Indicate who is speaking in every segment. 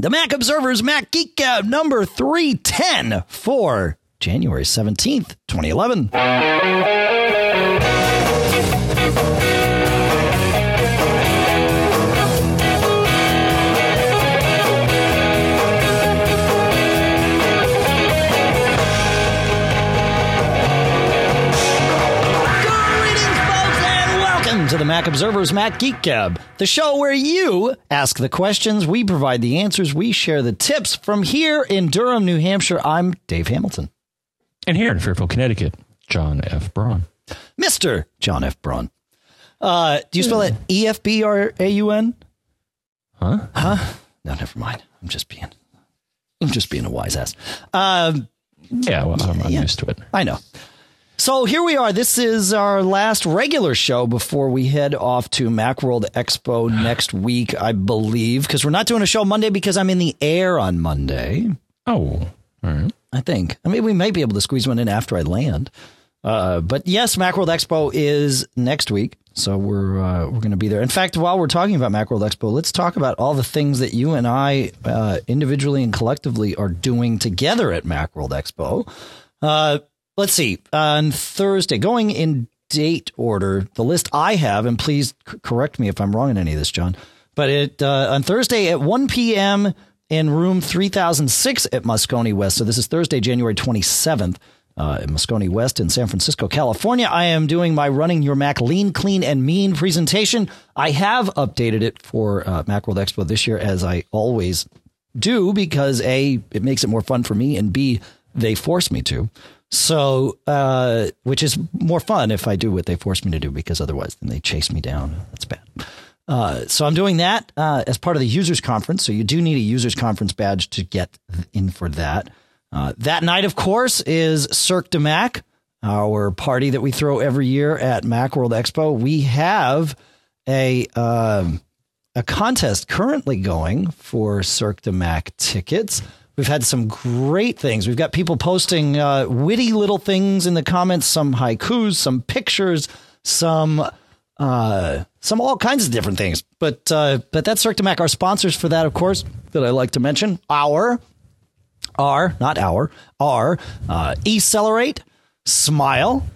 Speaker 1: The Mac Observer's Mac Geek Gab number 310 for January 17th, 2011. To the Mac Observer's Mac Geek Gab, the show where you ask the questions, we provide the answers, we share the tips. From here in Durham, New Hampshire, I'm Dave Hamilton.
Speaker 2: And here in Fairfield, Connecticut, John F. Braun.
Speaker 1: Mr. John F. Braun. Uh, do you spell it E F B R A U N?
Speaker 2: Huh?
Speaker 1: Huh? No, never mind. I'm just being, I'm just being a wise ass. Um,
Speaker 2: yeah, well, I'm, I'm
Speaker 1: yeah.
Speaker 2: used to it.
Speaker 1: I know. So here we are. This is our last regular show before we head off to Macworld Expo next week, I believe, because we're not doing a show Monday because I'm in the air on Monday.
Speaker 2: Oh, all right.
Speaker 1: I think. I mean, we might be able to squeeze one in after I land. Uh, but yes, Macworld Expo is next week, so we're uh, we're going to be there. In fact, while we're talking about Macworld Expo, let's talk about all the things that you and I, uh, individually and collectively, are doing together at Macworld Expo. Let's see. On Thursday, going in date order, the list I have, and please correct me if I'm wrong in any of this, John. But it uh, on Thursday at 1 p.m. in room 3006 at Moscone West. So this is Thursday, January 27th. Uh, in Moscone West in San Francisco, California. I am doing my Running Your Mac Lean, Clean, and Mean presentation. I have updated it for uh, Macworld Expo this year, as I always do, because A, it makes it more fun for me, and B, they force me to. So, uh, which is more fun if I do what they force me to do, because otherwise then they chase me down. That's bad. Uh, so I'm doing that uh, as part of the users conference. So you do need a users conference badge to get in for that. Uh, that night, of course, is Cirque de Mac, our party that we throw every year at Macworld Expo. We have a um, a contest currently going for Cirque de Mac tickets. We've had some great things. We've got people posting uh, witty little things in the comments, some haikus, some pictures, some uh, some all kinds of different things. But uh, but that's Cirque Mac. Our sponsors for that, of course, that I like to mention, our are not our are uh, Ecelerate, Smile,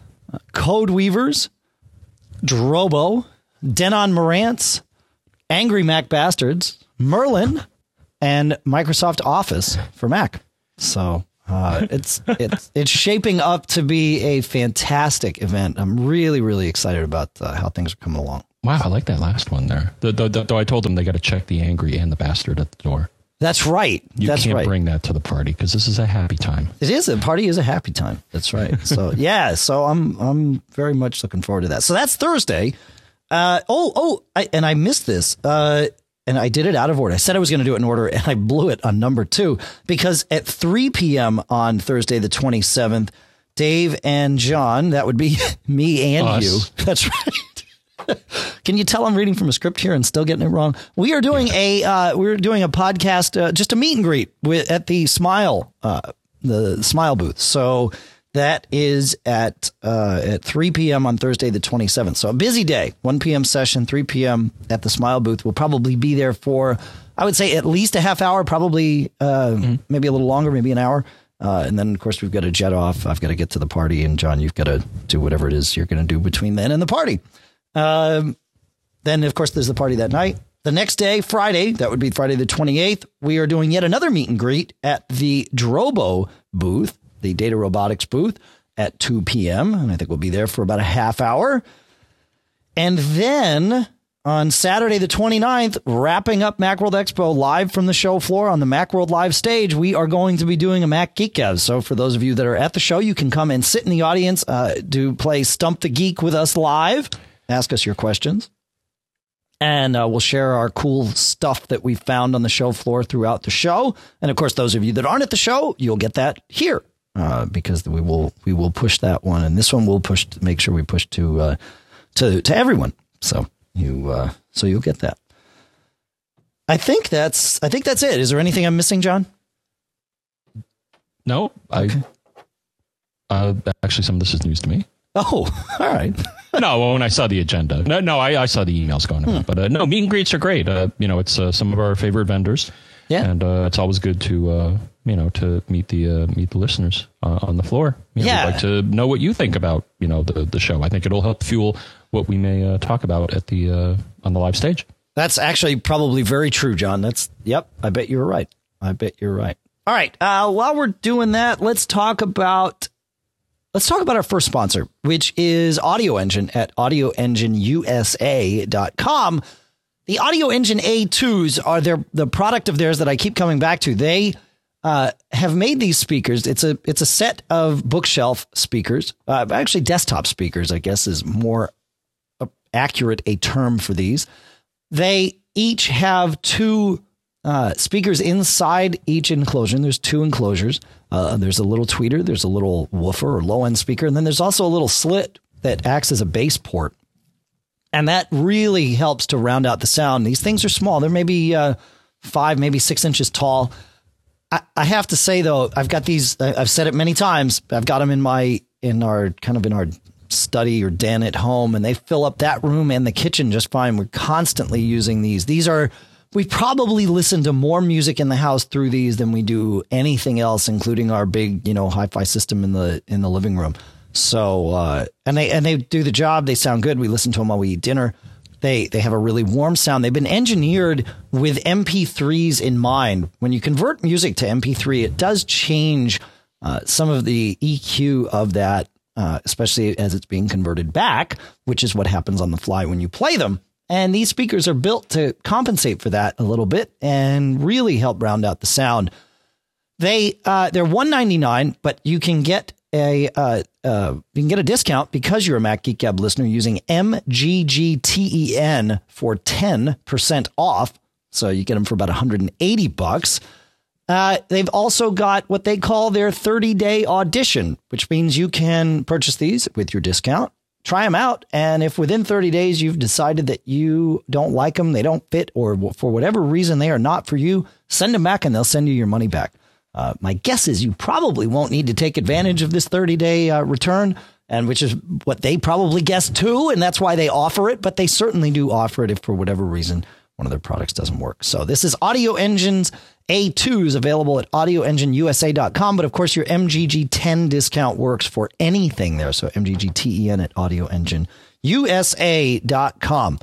Speaker 1: Code Weavers, Drobo, Denon Marantz, Angry Mac Bastards, Merlin, and Microsoft Office for Mac. So uh, it's it's it's shaping up to be a fantastic event. I'm really really excited about uh, how things are coming along.
Speaker 2: Wow, I like that last one there. Though, though, though I told them they got to check the angry and the bastard at the door.
Speaker 1: That's right.
Speaker 2: You
Speaker 1: That's
Speaker 2: can't
Speaker 1: right.
Speaker 2: bring that to the party because this is a happy time.
Speaker 1: It is a party is a happy time. That's right. So yeah, so I'm I'm very much looking forward to that. So that's Thursday. Uh, oh oh, I, and I missed this. Uh, and I did it out of order. I said I was going to do it in order, and I blew it on number two because at 3 p.m. on Thursday the 27th, Dave and John, that would be me and
Speaker 2: Us.
Speaker 1: you. That's right. Can you tell I'm reading from a script here and still getting it wrong? We are doing a uh, we're doing a podcast, uh, just a meet and greet with at the Smile uh, the Smile booth. So that is at uh, at 3 p.m. on Thursday the 27th. So a busy day. 1 p.m. session, 3 p.m. at the Smile booth. We'll probably be there for I would say at least a half hour, probably uh, maybe a little longer, maybe an hour. Uh, and then, of course, we've got to jet off. I've got to get to the party, and John, you've got to do whatever it is you're going to do between then and the party. Um, then, of course, there's the party that night. The next day, Friday, that would be Friday the 28th, we are doing yet another meet and greet at the Drobo booth, the data robotics booth at 2 p.m. And I think we'll be there for about a half hour. And then on Saturday the 29th, wrapping up Macworld Expo live from the show floor on the Macworld Live stage, we are going to be doing a Mac Geek Gab. So for those of you that are at the show, you can come and sit in the audience, uh, do play Stump the Geek with us live, ask us your questions. And uh, we'll share our cool stuff that we found on the show floor throughout the show. And of course, those of you that aren't at the show, you'll get that here uh, because we will we will push that one, and this one we'll push to make sure we push to uh, to to everyone. So you uh, so you'll get that. I think that's I think that's it. Is there anything I'm missing, John?
Speaker 2: No, I. Uh, actually, some of this is news to me.
Speaker 1: Oh, all right.
Speaker 2: no, when I saw the agenda, no, no, I, I saw the emails going around, but uh, no, meet and greets are great. Uh, you know, it's uh, some of our favorite vendors.
Speaker 1: Yeah.
Speaker 2: and uh, it's always good to uh, you know to meet the uh, meet the listeners uh, on the floor. You know,
Speaker 1: Yeah.
Speaker 2: we'd like to know what you think about you know the the show. I think it'll help fuel what we may uh, talk about at the uh, on the live stage.
Speaker 1: That's actually probably very true, John. That's yep. I bet you're right. I bet you're right. All right. Uh, while we're doing that, let's talk about let's talk about our first sponsor, which is Audio Engine at audioengineusa.com. The Audio Engine A2s are their the product of theirs that I keep coming back to. They uh, have made these speakers. It's a it's a set of bookshelf speakers, uh, actually desktop speakers. I guess is more uh, accurate a term for these. They each have two uh, speakers inside each enclosure. There's two enclosures. Uh, there's a little tweeter, there's a little woofer or low end speaker, and then there's also a little slit that acts as a bass port. And that really helps to round out the sound. These things are small. They're maybe uh, five, maybe six inches tall. I, I have to say though, I've got these. I've said it many times. I've got them in my in our kind of in our study or den at home, and they fill up that room and the kitchen just fine. We're constantly using these. These are we probably listen to more music in the house through these than we do anything else, including our big you know hi-fi system in the in the living room. So uh, and they and they do the job. They sound good. We listen to them while we eat dinner. They they have a really warm sound. They've been engineered with MP3s in mind. When you convert music to MP3, it does change uh, some of the EQ of that, uh, especially as it's being converted back, which is what happens on the fly when you play them. And these speakers are built to compensate for that a little bit and really help round out the sound. They uh, they're one ninety nine, but you can get a uh, uh, you can get a discount because you're a Mac Geek Gab listener using MGGTEN for ten percent off. So you get them for about 180 bucks. Uh, they've also got what they call their 30 day audition, which means you can purchase these with your discount, try them out, and if within 30 days you've decided that you don't like them, they don't fit, or for whatever reason they are not for you, send them back and they'll send you your money back. Uh, my guess is you probably won't need to take advantage of this 30 day uh, return, and which is what they probably guessed too, and that's why they offer it. But they certainly do offer it if for whatever reason one of their products doesn't work. So this is Audio Engines A2s available at audioengineusa.com. But of course, your MGG 10 discount works for anything there. So MGGTEN at audioengineusa.com.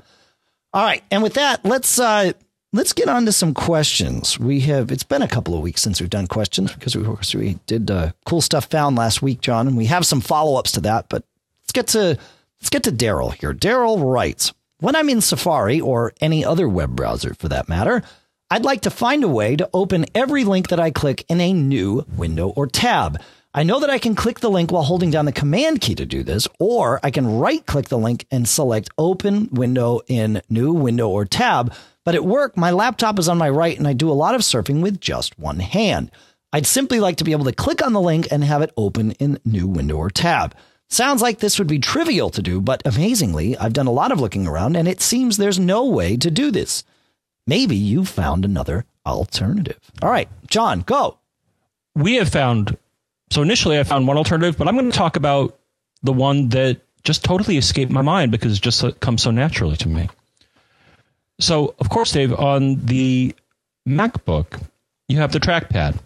Speaker 1: All right, and with that, let's uh, let's get on to some questions. We have it's been a couple of weeks since we've done questions because we, we did uh, cool stuff found last week, John, and we have some follow ups to that. But let's get to let's get to Daryl here. Daryl writes, "When I'm in Safari or any other web browser for that matter." I'd like to find a way to open every link that I click in a new window or tab. I know that I can click the link while holding down the command key to do this, or I can right click the link and select open window in new window or tab. But at work, my laptop is on my right and I do a lot of surfing with just one hand. I'd simply like to be able to click on the link and have it open in new window or tab. Sounds like this would be trivial to do, but amazingly, I've done a lot of looking around and it seems there's no way to do this. Maybe you found another alternative. All right, John, go.
Speaker 2: we have found so initially I found one alternative, but I'm going to talk about the one that just totally escaped my mind because it just comes so naturally to me. So, of course, Dave, on the MacBook, you have the trackpad,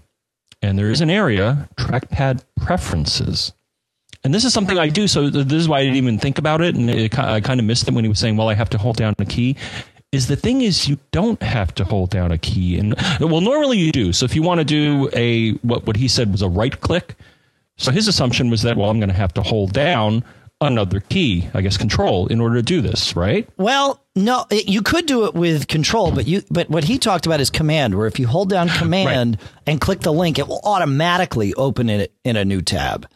Speaker 2: and there is an area, trackpad preferences. And this is something I do, so this is why I didn't even think about it, and it, I kind of missed it when he was saying, "Well, I have to hold down a key." Is the thing is you don't have to hold down a key, and well, normally you do. So if you want to do a what what he said was a right click, so his assumption was that well, I'm going to have to hold down another key, I guess Control, in order to do this, right?
Speaker 1: Well, no, it, you could do it with control, but you but what he talked about is command, where if you hold down command and click the link, it will automatically open it in a new tab.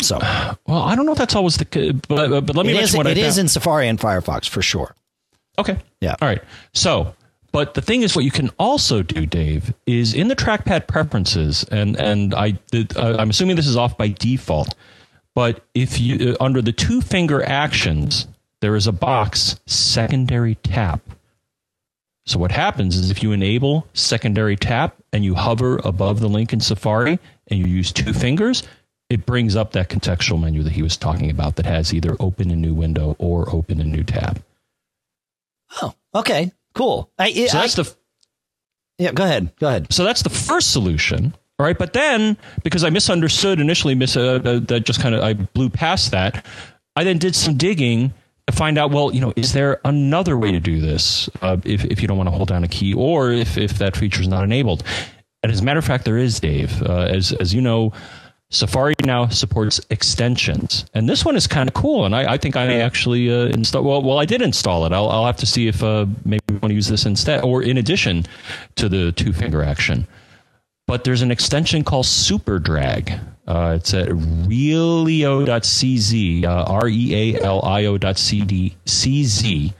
Speaker 1: So
Speaker 2: Well, I don't know if that's always the, but but let me
Speaker 1: it is, it is in Safari and Firefox for sure.
Speaker 2: Okay.
Speaker 1: Yeah.
Speaker 2: All right. So, but the thing is, what you can also do, Dave, is in the trackpad preferences, and and I did, uh, I'm assuming this is off by default, but if you uh, under the two finger actions, there is a box secondary tap. So what happens is if you enable secondary tap and you hover above the link in Safari and you use two fingers, it brings up that contextual menu that he was talking about that has either open a new window or open a new tab.
Speaker 1: Oh, okay, cool. I,
Speaker 2: So
Speaker 1: I,
Speaker 2: that's the
Speaker 1: Yeah, go ahead. Go ahead.
Speaker 2: So that's the first solution. All right, but then because I misunderstood initially, miss uh, uh, that just kind of I blew past that. I then did some digging to find out. Well, you know, is there another way to do this uh, if if you don't want to hold down a key, or if if that feature is not enabled? And as a matter of fact, there is, Dave. Uh, as as you know, Safari now supports extensions, and this one is kind of cool. And I, I think I actually uh, install. Well, well, I did install it. I'll I'll have to see if uh, maybe we want to use this instead, or in addition to the two finger action but there's an extension called Super Drag. Uh, it's at realio.cz, uh, R E A L I O.cz,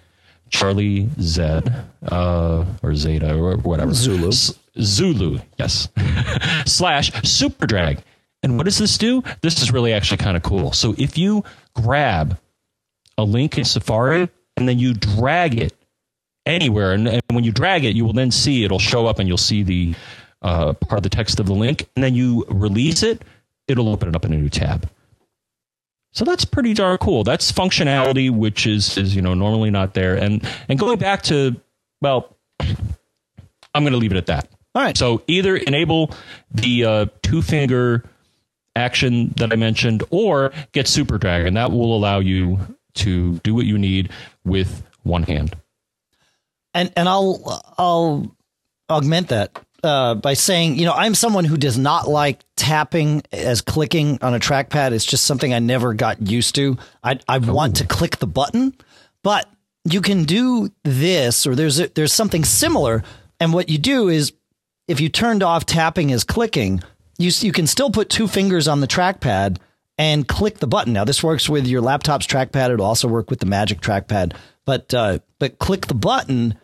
Speaker 2: Charlie Z, uh, or Zeta, or whatever.
Speaker 1: Zulu.
Speaker 2: S- Zulu, yes. Slash Super Drag. And what does this do? This is really actually kind of cool. So if you grab a link in Safari and then you drag it anywhere, and, and when you drag it, you will then see it'll show up and you'll see the uh, part of the text of the link, and then you release it, it'll open it up in a new tab. So that's pretty darn cool. That's functionality which is is you know normally not there. And and going back to well, I'm going to leave it at that.
Speaker 1: All right.
Speaker 2: So either enable the uh, two finger action that I mentioned, or get Super Drag, and that will allow you to do what you need with one hand.
Speaker 1: And and I'll I'll augment that uh, by saying, you know, I'm someone who does not like tapping as clicking on a trackpad. It's just something I never got used to. I I want to click the button, but you can do this, or there's a, there's something similar. And what you do is, if you turned off tapping as clicking, you you can still put two fingers on the trackpad and click the button. Now this works with your laptop's trackpad. It'll also work with the Magic trackpad. But uh, but click the button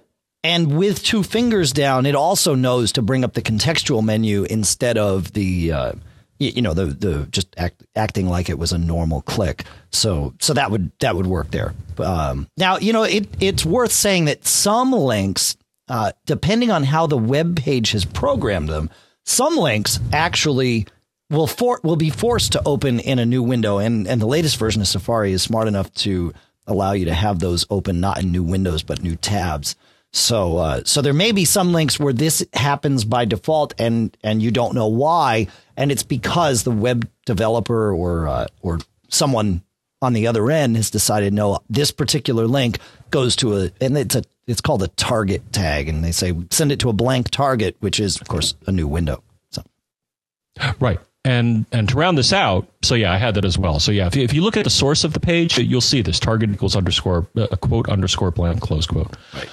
Speaker 1: and with two fingers down, it also knows to bring up the contextual menu instead of the, uh, you know, the the just act, acting like it was a normal click. So so that would that would work there. Um, now you know it it's worth saying that some links, uh, depending on how the web page has programmed them, some links actually will for will be forced to open in a new window. And and the latest version of Safari is smart enough to allow you to have those open not in new windows but new tabs. So, uh, so there may be some links where this happens by default, and and you don't know why, and it's because the web developer or uh, or someone on the other end has decided no, this particular link goes to a, and it's a it's called a target tag, and they say send it to a blank target, which is of course a new window. So,
Speaker 2: right. And and to round this out, so yeah, I had that as well. So yeah, if you, if you look at the source of the page, you'll see this target equals underscore a quote underscore blank close quote. Right.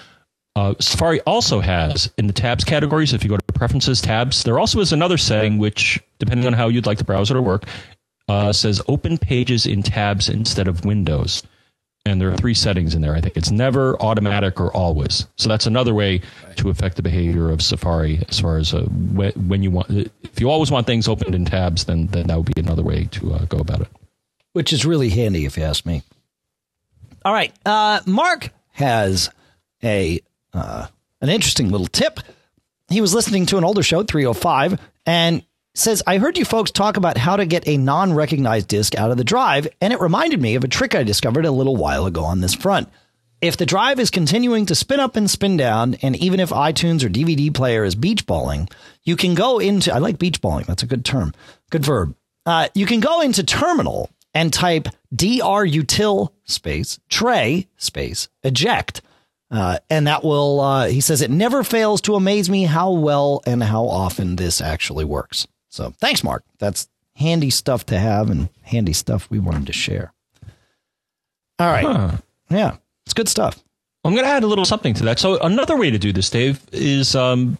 Speaker 2: Uh, Safari also has in the tabs categories, if you go to preferences tabs, there also is another setting which, depending on how you'd like the browser to work, uh, says open pages in tabs instead of windows. And there are three settings in there. I think it's never, automatic, or always. So that's another way to affect the behavior of Safari as far as uh, when, when, you want. If you always want things opened in tabs, then, then that would be another way to uh, go about it.
Speaker 1: Which is really handy if you ask me. All right. Uh, Mark has a uh, an interesting little tip. He was listening to an older show, 305, and says, I heard you folks talk about how to get a non recognized disk out of the drive, and it reminded me of a trick I discovered a little while ago on this front. If the drive is continuing to spin up and spin down, and even if iTunes or DVD player is beach balling, you can go into, I like beach balling, that's a good term, good verb. Uh, you can go into terminal and type drutil space tray space eject uh, and that will, uh, he says, it never fails to amaze me how well and how often this actually works. So thanks, Mark. That's handy stuff to have and handy stuff we wanted to share. All right. Huh. Yeah, it's good stuff.
Speaker 2: I'm going to add a little something to that. So another way to do this, Dave, is um,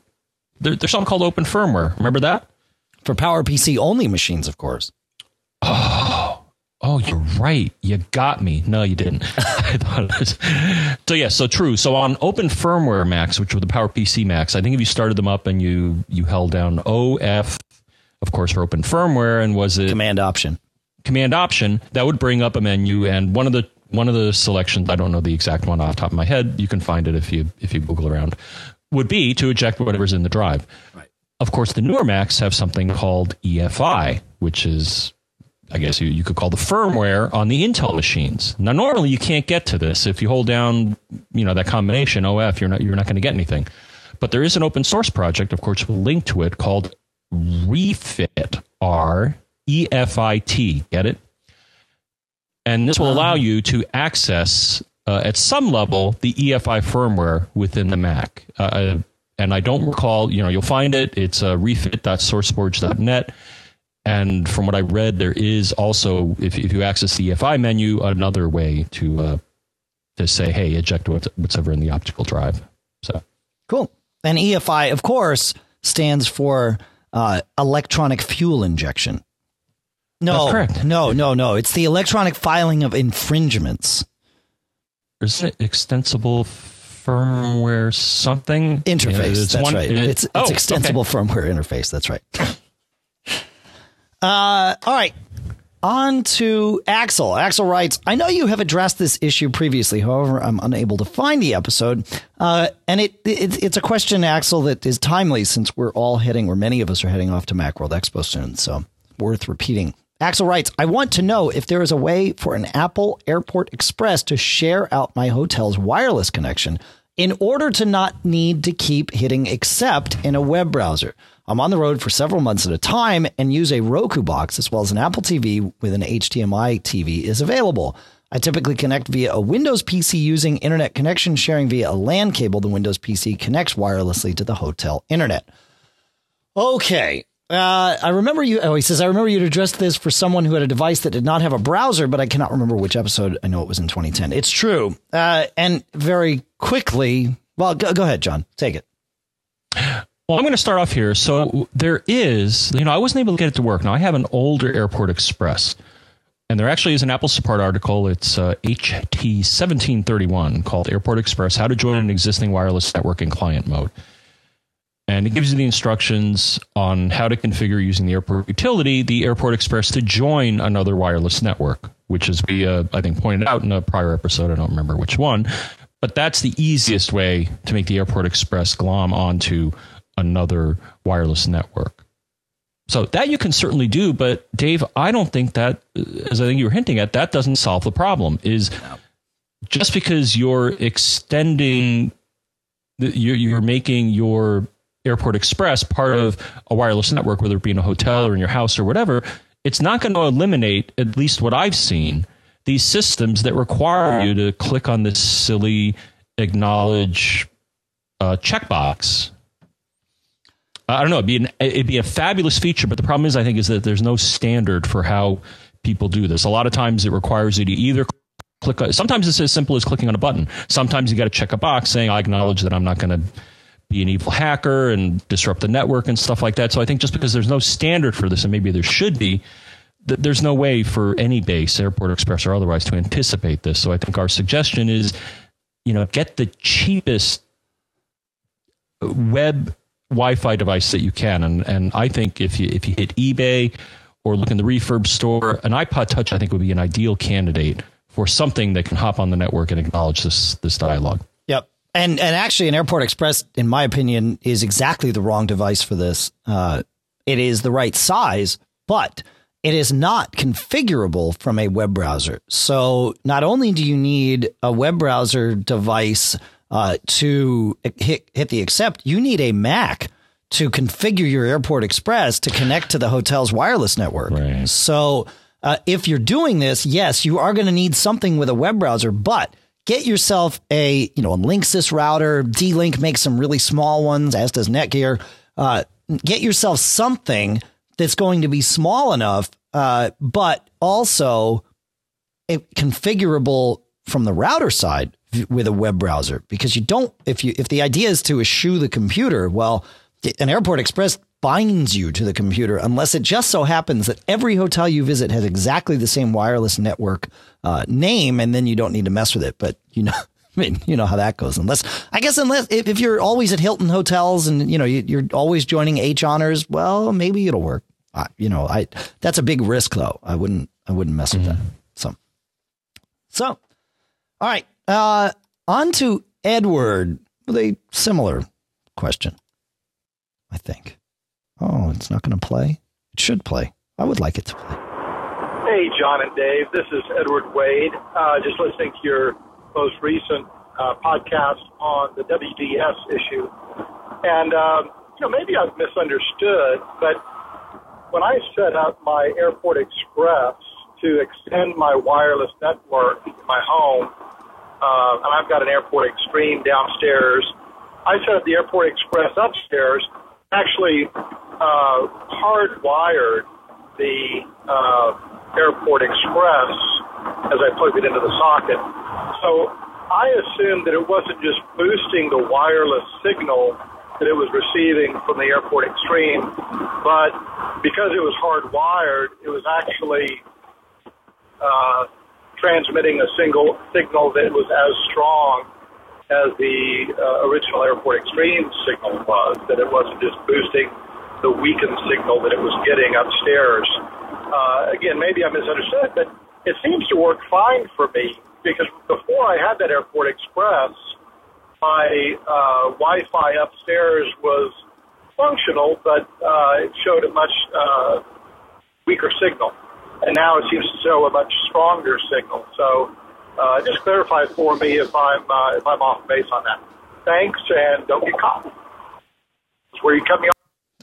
Speaker 2: there, there's something called open firmware. Remember that?
Speaker 1: For PowerPC only machines, of course.
Speaker 2: Oh, Oh, you're right. You got me. No, you didn't. I thought it was. So yeah, so true. So on Open Firmware Macs, which were the PowerPC Macs, I think if you started them up and you you held down OF, of course, for Open Firmware, and was it
Speaker 1: Command Option?
Speaker 2: Command Option that would bring up a menu, and one of the one of the selections, I don't know the exact one off the top of my head. You can find it if you if you Google around. Would be to eject whatever's in the drive. Right. Of course, the newer Macs have something called EFI, which is I guess you, you could call the firmware on the Intel machines. Now, normally you can't get to this if you hold down, you know, that combination OF. You're not you're not going to get anything. But there is an open source project, of course, we'll link to it called Refit, R E F I T. Get it? And this will allow you to access, uh, at some level, the EFI firmware within the Mac. Uh, uh, and I don't recall, you know, you'll find it. It's uh, refit.sourceforge.net. And from what I read, there is also, if, if you access the EFI menu, another way to uh, to say, hey, eject what's ever in the optical drive. So
Speaker 1: cool. And EFI, of course, stands for uh, electronic fuel injection. No,
Speaker 2: That's correct.
Speaker 1: no, no, no. It's the electronic filing of infringements.
Speaker 2: Is it extensible firmware something
Speaker 1: interface? Yeah, that's one, right. It, it's it's oh, extensible okay. firmware interface. That's right. Uh, all right. On to Axel. Axel writes, I know you have addressed this issue previously. However, I'm unable to find the episode. Uh, and it, it, it's a question, Axel, that is timely since we're all heading, or many of us are heading off to Macworld Expo soon. So worth repeating. Axel writes, I want to know if there is a way for an Apple Airport Express to share out my hotel's wireless connection in order to not need to keep hitting accept in a web browser. I'm on the road for several months at a time and use a Roku box as well as an Apple TV with an HDMI TV is available. I typically connect via a Windows PC using internet connection sharing via a LAN cable. The Windows PC connects wirelessly to the hotel internet. Okay, uh, I remember you. Oh, he says, I remember you addressed this for someone who had a device that did not have a browser, but I cannot remember which episode. I know it was in 2010. It's true. Uh, and very quickly, well, go, go ahead, John. Take it.
Speaker 2: Well, I'm going to start off here. So there is, you know, I wasn't able to get it to work. Now I have an older Airport Express, and there actually is an Apple support article. It's uh, HT 1731 called Airport Express: How to Join an Existing Wireless Network in Client Mode and it gives you the instructions on how to configure using the airport utility the Airport Express to join another wireless network, which is we uh, I think pointed out in a prior episode. I don't remember which one, but that's the easiest way to make the Airport Express glom onto another wireless network. So that you can certainly do, but Dave, I don't think that, as I think you were hinting at, that doesn't solve the problem. Is just because you're extending, you're, making your Airport Express part of a wireless network, whether it be in a hotel or in your house or whatever, it's not going to eliminate, at least what I've seen, these systems that require you to click on this silly acknowledge uh, checkbox. I don't know. It'd be, an, it'd be a fabulous feature, but the problem is, I think, is that there's no standard for how people do this. A lot of times, it requires you to either click. Sometimes it's as simple as clicking on a button. Sometimes you got to check a box saying, "I acknowledge that I'm not going to be an evil hacker and disrupt the network and stuff like that. So I think just because there's no standard for this, and maybe there should be, th- there's no way for any base, Airport Express or otherwise, to anticipate this. So I think our suggestion is, you know, get the cheapest web Wi-Fi device that you can, and and I think if you if you hit eBay or look in the refurb store, an iPod Touch I think would be an ideal candidate for something that can hop on the network and acknowledge this this dialogue. Yep.
Speaker 1: And and actually, an Airport Express, in my opinion, is exactly the wrong device for this. Uh, it is the right size, but it is not configurable from a web browser. So not only do you need a web browser device uh, to hit, hit the accept, you need a Mac to configure your Airport Express to connect to the hotel's wireless network. Right. So uh, if you're doing this, yes, you are going to need something with a web browser, but get yourself a you know a Linksys router. D-Link makes some really small ones, as does Netgear. Uh, get yourself something that's going to be small enough, uh, but also configurable from the router side with a web browser. Because you don't, if you if the idea is to eschew the computer, well, an Airport Express binds you to the computer unless it just so happens that every hotel you visit has exactly the same wireless network uh, name, and then you don't need to mess with it. But you know. I mean, you know how that goes. Unless, I guess, unless if, if you're always at Hilton hotels and you know you, are always joining H honors, well, maybe it'll work. Uh, you know, I that's a big risk though. I wouldn't, I wouldn't mess with mm-hmm. that. So, so, all right. Uh, on to Edward with a similar question. I think. Oh, it's not going to play? It should play. I would like it to play.
Speaker 3: Hey, John and Dave. This is Edward Wade. Uh, just listening to your most recent uh, podcast on the WDS issue. And um, you know, maybe I've misunderstood, but when I set up my Airport Express to extend my wireless network in my home, uh, and I've got an Airport Extreme downstairs. I set up the Airport Express upstairs, actually uh, hardwired the uh, Airport Express as I plugged it into the socket. So I assumed that it wasn't just boosting the wireless signal that it was receiving from the Airport Extreme, but because it was hardwired, it was actually uh, transmitting a single signal that was as strong as the uh, original Airport Extreme signal was, that it wasn't just boosting the weakened signal that it was getting upstairs. Uh, again, maybe I misunderstood, but it seems to work fine for me because before I had that Airport Express, my uh, Wi-Fi upstairs was functional, but uh, it showed a much uh, weaker signal, and now it seems to show a much stronger signal. So, uh, just clarify for me if I'm uh, if I'm off base on that. Thanks, and don't get caught. Where you cut me off.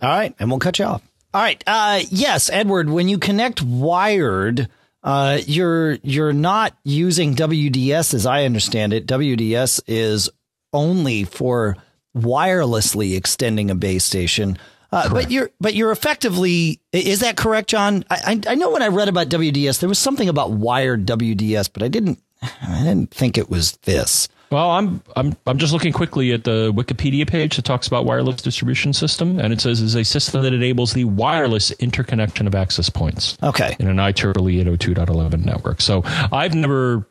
Speaker 1: All right, and we'll cut you off. All right. Uh, yes, Edward. When you connect wired, uh, you're you're not using WDS as I understand it. WDS is only for wirelessly extending a base station. Uh, but you're but you're effectively is that correct, John? I, I, I know when I read about WDS, there was something about wired WDS, but I didn't I didn't think it was this.
Speaker 2: Well, I'm I'm I'm just looking quickly at the Wikipedia page that talks about wireless distribution system, and it says is a system that enables the wireless interconnection of access points.
Speaker 1: Okay.
Speaker 2: In an IEEE 802.11 network. So I've never.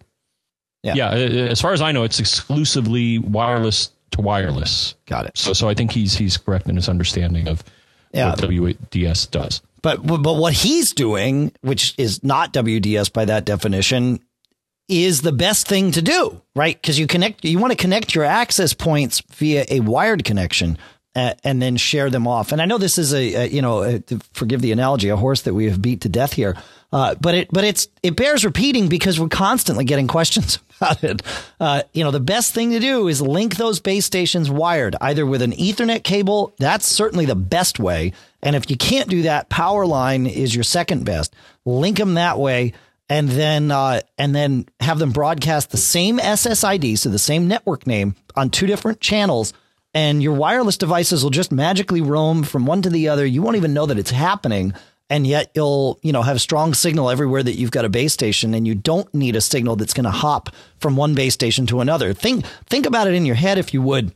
Speaker 2: Yeah. yeah. As far as I know, it's exclusively wireless to wireless.
Speaker 1: Got it.
Speaker 2: So so I think he's he's correct in his understanding of yeah. what WDS does.
Speaker 1: But but what he's doing, which is not WDS by that definition, is the best thing to do, right? Because you connect, you want to connect your access points via a wired connection. And then share them off. And I know this is a, a you know, a, forgive the analogy, a horse that we have beat to death here. Uh, but it, but it's, it bears repeating because we're constantly getting questions about it. Uh, you know, the best thing to do is link those base stations wired either with an Ethernet cable. That's certainly the best way. And if you can't do that, power line is your second best. Link them that way and then uh, and then have them broadcast the same SSID, so the same network name, on two different channels, and your wireless devices will just magically roam from one to the other. You won't even know that it's happening, and yet you'll you know have strong signal everywhere that you've got a base station, and you don't need a signal that's going to hop from one base station to another. Think think about it in your head if you would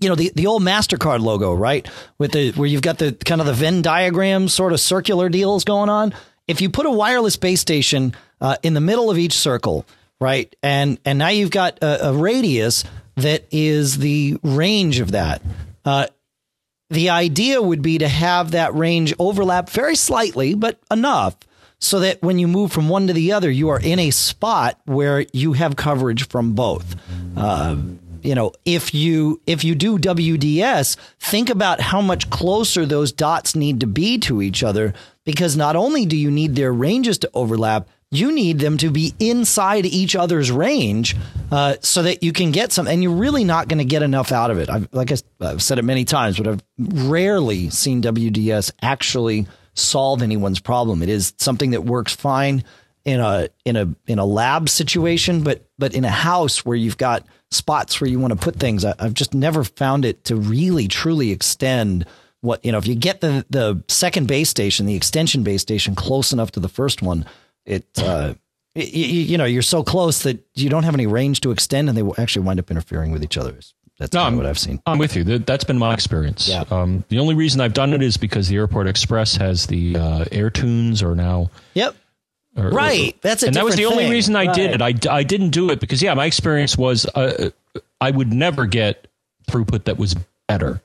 Speaker 1: you know the, the old Mastercard logo, right? With the where you've got the kind of the Venn diagram sort of circular deals going on if you put a wireless base station uh, in the middle of each circle, right, and and now you've got a, a radius that is the range of that. Uh, the idea would be to have that range overlap very slightly, but enough so that when you move from one to the other, you are in a spot where you have coverage from both. Uh, you know, if you if you do WDS, think about how much closer those dots need to be to each other because not only do you need their ranges to overlap, you need them to be inside each other's range uh, so that you can get some. And you're really not going to get enough out of it. I've, like I, have said it many times, but I've rarely seen WDS actually solve anyone's problem. It is something that works fine in a in a in a lab situation, but but in a house where you've got spots where you want to put things, I, I've just never found it to really truly extend what you know if you get the the second base station the extension base station close enough to the first one it uh it, you, you, know you're so close that you don't have any range to extend and they will actually wind up interfering with each other that's no, what I've seen.
Speaker 2: I'm with you. That's been my experience. Yeah. Um, the only reason I've done it is because the Airport Express has the uh, AirTunes or now.
Speaker 1: Yep. Or, right. That's a
Speaker 2: and that was the
Speaker 1: thing.
Speaker 2: only reason I right. did it. I, I didn't do it because yeah, my experience was uh, I would never get throughput that was better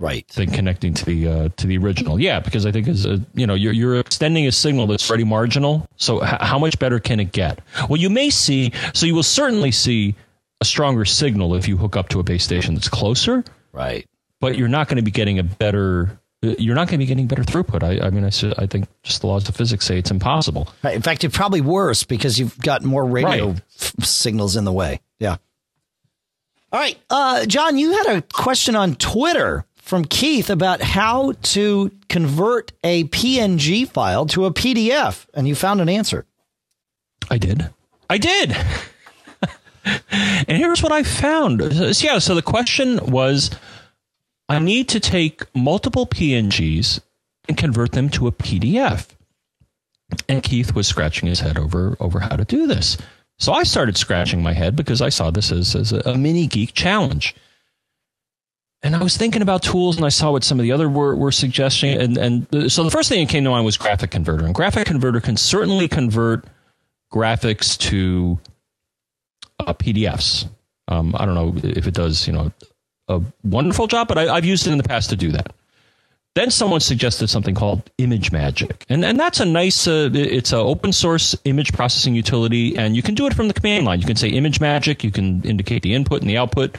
Speaker 1: right
Speaker 2: than connecting to the uh, to the original yeah because i think as a you know you're, you're extending a signal that's already marginal so h- how much better can it get well you may see so you will certainly see a stronger signal if you hook up to a base station that's closer
Speaker 1: right
Speaker 2: but you're not going to be getting a better you're not going to be getting better throughput. I, I mean, I, I think just the laws of physics say it's impossible.
Speaker 1: Right. In fact, it's probably worse because you've got more radio right. f- signals in the way. Yeah. All right, uh, John, you had a question on Twitter from Keith about how to convert a PNG file to a PDF, and you found an answer.
Speaker 2: I did. I did. and here's what I found. So, yeah, so the question was I need to take multiple PNGs and convert them to a PDF. And Keith was scratching his head over over how to do this. So I started scratching my head because I saw this as, as a, a mini geek challenge. And I was thinking about tools and I saw what some of the other were, were suggesting. And, and so the first thing that came to mind was Graphic Converter. And Graphic Converter can certainly convert graphics to uh, PDFs. Um, I don't know if it does, you know, a wonderful job, but I, have used it in the past to do that. Then someone suggested something called ImageMagick, and and that's a nice. Uh, it's an open source image processing utility, and you can do it from the command line. You can say ImageMagick. You can indicate the input and the output,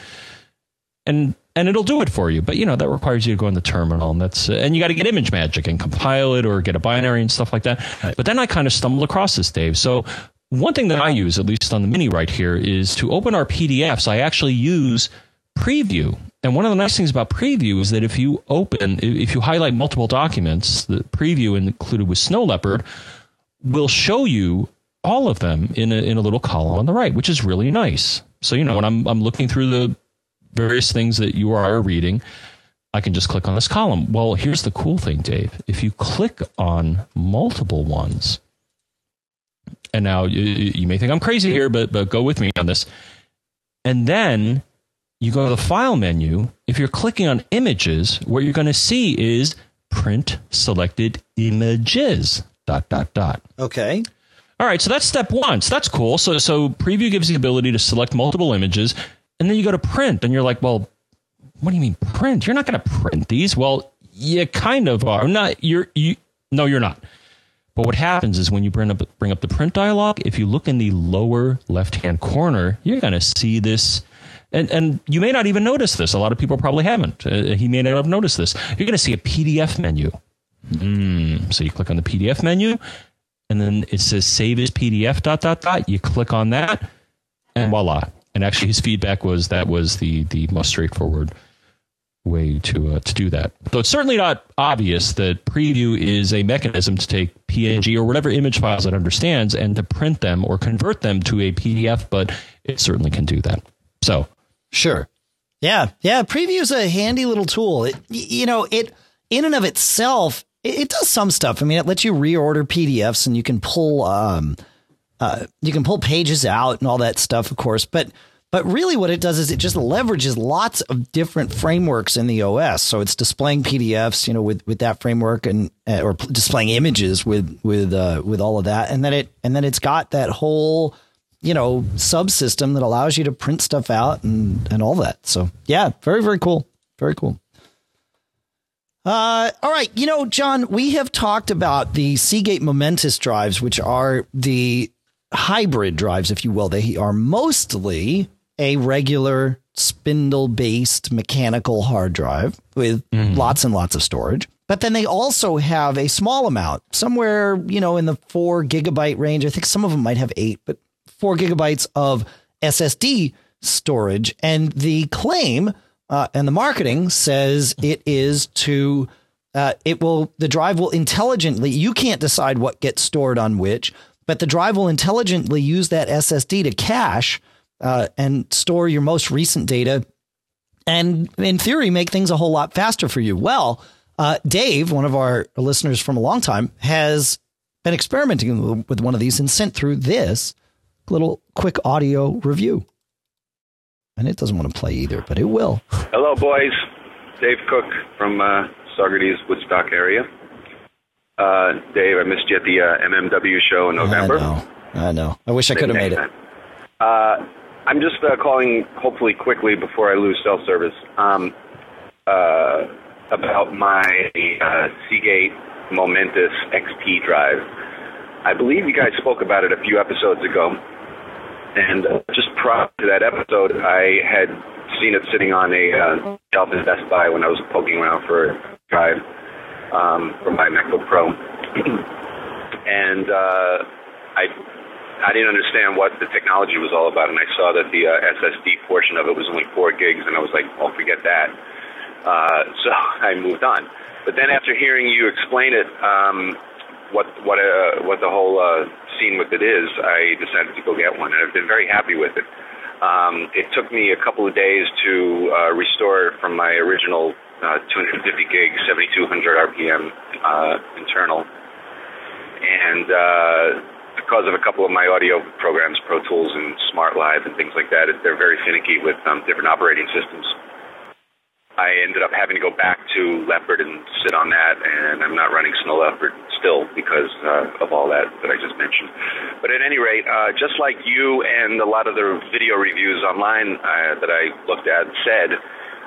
Speaker 2: and and it'll do it for you. But you know that requires you to go in the terminal, and that's uh, and you got to get ImageMagick and compile it or get a binary and stuff like that. Right. But then I kind of stumbled across this, Dave. So one thing that I use, at least on the mini right here, is to open our PDFs. I actually use Preview. And one of the nice things about Preview is that if you open, if you highlight multiple documents, the Preview included with Snow Leopard will show you all of them in a, in a little column on the right, which is really nice. So, you know, when I'm, I'm looking through the various things that you are reading, I can just click on this column. Well, here's the cool thing, Dave. If you click on multiple ones, and now you, you may think I'm crazy here, but, but go with me on this. And then you go to the file menu. If you're clicking on images, what you're going to see is print selected images. Dot dot dot.
Speaker 1: Okay.
Speaker 2: All right, so that's step one. So that's cool. So so preview gives the ability to select multiple images, and then you go to print, and you're like, well, what do you mean print? You're not going to print these. Well, you kind of are. Not you're you. No, you're not. But what happens is when you bring up bring up the print dialog, if you look in the lower left hand corner, you're going to see this and and you may not even notice this. A lot of people probably haven't. Uh, he may not have noticed this. You're going to see a PDF menu. Mm, so you click on the PDF menu, and then it says save as PDF. Dot dot dot. You click on that, and voila. And actually, his feedback was that was the the most straightforward way to uh, to do that. Though it's certainly not obvious that Preview is a mechanism to take PNG or whatever image files it understands and to print them or convert them to a PDF, but it certainly can do that. So
Speaker 1: Sure. Yeah. Yeah. Preview is a handy little tool. It, you know, it in and of itself, it, it, does some stuff. I mean, it lets you reorder PDFs and you can pull, um, uh, you can pull pages out and all that stuff, of course. But, but really what it does is it just leverages lots of different frameworks in the OS. So it's displaying PDFs, you know, with, with that framework and, uh, or displaying images with, with, uh, with all of that. And then it, and then it's got that whole, you know, subsystem that allows you to print stuff out and, and all that. So yeah, very, very cool. Very cool. Uh, all right. You know, John, we have talked about the Seagate Momentus drives, which are the hybrid drives, if you will. They are mostly a regular spindle based mechanical hard drive with mm-hmm. lots and lots of storage. But then they also have a small amount, somewhere, you know, in the four gigabyte range. I think some of them might have eight, but four gigabytes of SSD storage. And the claim uh, and the marketing says it is to, uh, it will, the drive will intelligently, you can't decide what gets stored on which, but the drive will intelligently use that SSD to cache uh, and store your most recent data and in theory make things a whole lot faster for you. Well, uh, Dave, one of our listeners from a long time, has been experimenting with one of these and sent through this little quick audio review. And it doesn't want to play either, but it will.
Speaker 4: Hello, boys. Dave Cook from uh, Saugerties, Woodstock area. Uh, Dave, I missed you at the uh, MMW show in November.
Speaker 1: I know. I know. I wish I could have made it.
Speaker 4: Uh, I'm just uh, calling, hopefully quickly before I lose cell service, um, uh, about my uh, Seagate Momentus XT drive. I believe you guys spoke about it a few episodes ago. And uh, just prior to that episode, I had seen it sitting on a uh, shelf in Best Buy when I was poking around for a drive um, for my MacBook Pro. and uh, I I didn't understand what the technology was all about, and I saw that the uh, SSD portion of it was only four gigs, and I was like, "Oh, forget that." Uh, so I moved on. But then after hearing you explain it, um, what what uh, what the whole uh, scene with it is, I decided to go get one, and I've been very happy with it. Um, it took me a couple of days to uh, restore from my original uh, 250 gig, 7200 RPM uh, internal, and uh, because of a couple of my audio programs, Pro Tools and Smart Live and things like that, they're very finicky with um, different operating systems. I ended up having to go back to Leopard and sit on that, and I'm not running Snow Leopard still because uh, of all that that I just mentioned. But at any rate, uh, just like you and a lot of the video reviews online uh, that I looked at said,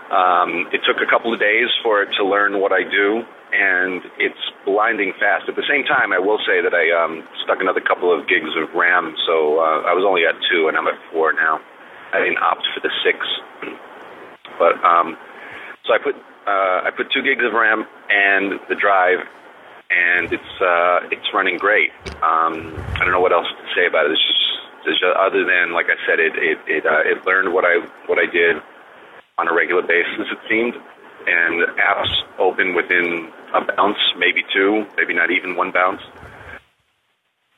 Speaker 4: um, it took a couple of days for it to learn what I do, and it's blinding fast. At the same time, I will say that I um, stuck another couple of gigs of RAM, so uh, I was only at two, and I'm at four now. I didn't opt for the six, but um, so I put uh, I put two gigs of RAM and the drive, and it's uh, it's running great. Um, I don't know what else to say about it. It's just, it's just other than like I said, it it it, uh, it learned what I what I did on a regular basis. It seemed, and apps open within a bounce, maybe two, maybe not even one bounce.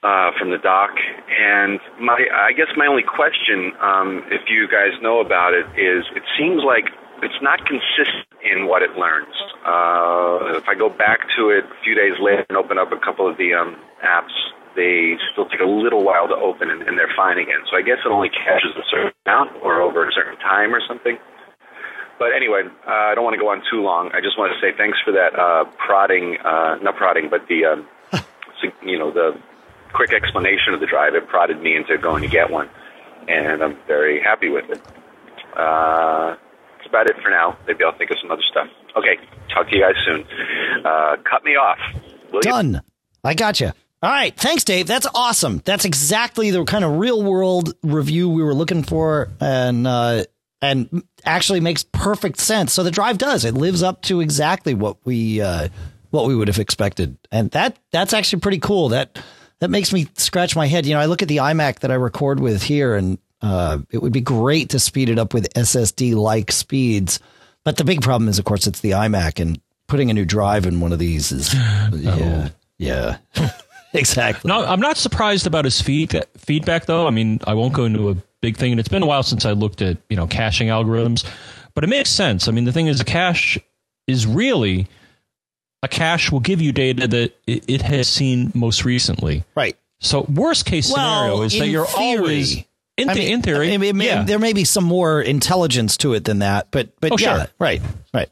Speaker 4: Uh, from the dock, and my, I guess my only question, um, if you guys know about it, is it seems like it's not consistent in what it learns. Uh, if I go back to it a few days later and open up a couple of the um, apps, they still take a little while to open and, and they're fine again. So I guess it only caches a certain amount or over a certain time or something. But anyway, uh, I don't want to go on too long. I just want to say thanks for that uh, prodding, uh, not prodding, but the, um, you know, the quick explanation of the drive. It prodded me into going to get one, and I'm very happy with it. Uh, that's about it for now. Maybe I'll think of some other stuff. Okay, talk to you guys soon. Uh, cut me off. Will you?
Speaker 1: Done. I got you. All right. Thanks, Dave. That's awesome. That's exactly the kind of real world review we were looking for, and uh, and actually makes perfect sense. So the drive does. It lives up to exactly what we uh, what we would have expected, and that that's actually pretty cool. That that makes me scratch my head. You know, I look at the iMac that I record with here, and uh, it would be great to speed it up with SSD like speeds. But the big problem is, of course, it's the iMac, and putting a new drive in one of these is, yeah, yeah, exactly.
Speaker 2: No, I'm not surprised about his feed, feedback, though. I mean, I won't go into a big thing, and it's been a while since I looked at you know caching algorithms, but it makes sense. I mean, the thing is, a cache is really a cache will give you data that it, has seen most recently.
Speaker 1: Right.
Speaker 2: So, worst case scenario
Speaker 1: Well,
Speaker 2: is that you're
Speaker 1: theory.
Speaker 2: always in,
Speaker 1: I mean,
Speaker 2: in theory.
Speaker 1: I mean, may-
Speaker 2: yeah.
Speaker 1: there may be some more intelligence to it than that, but but
Speaker 2: Oh,
Speaker 1: yeah,
Speaker 2: sure.
Speaker 1: right, right.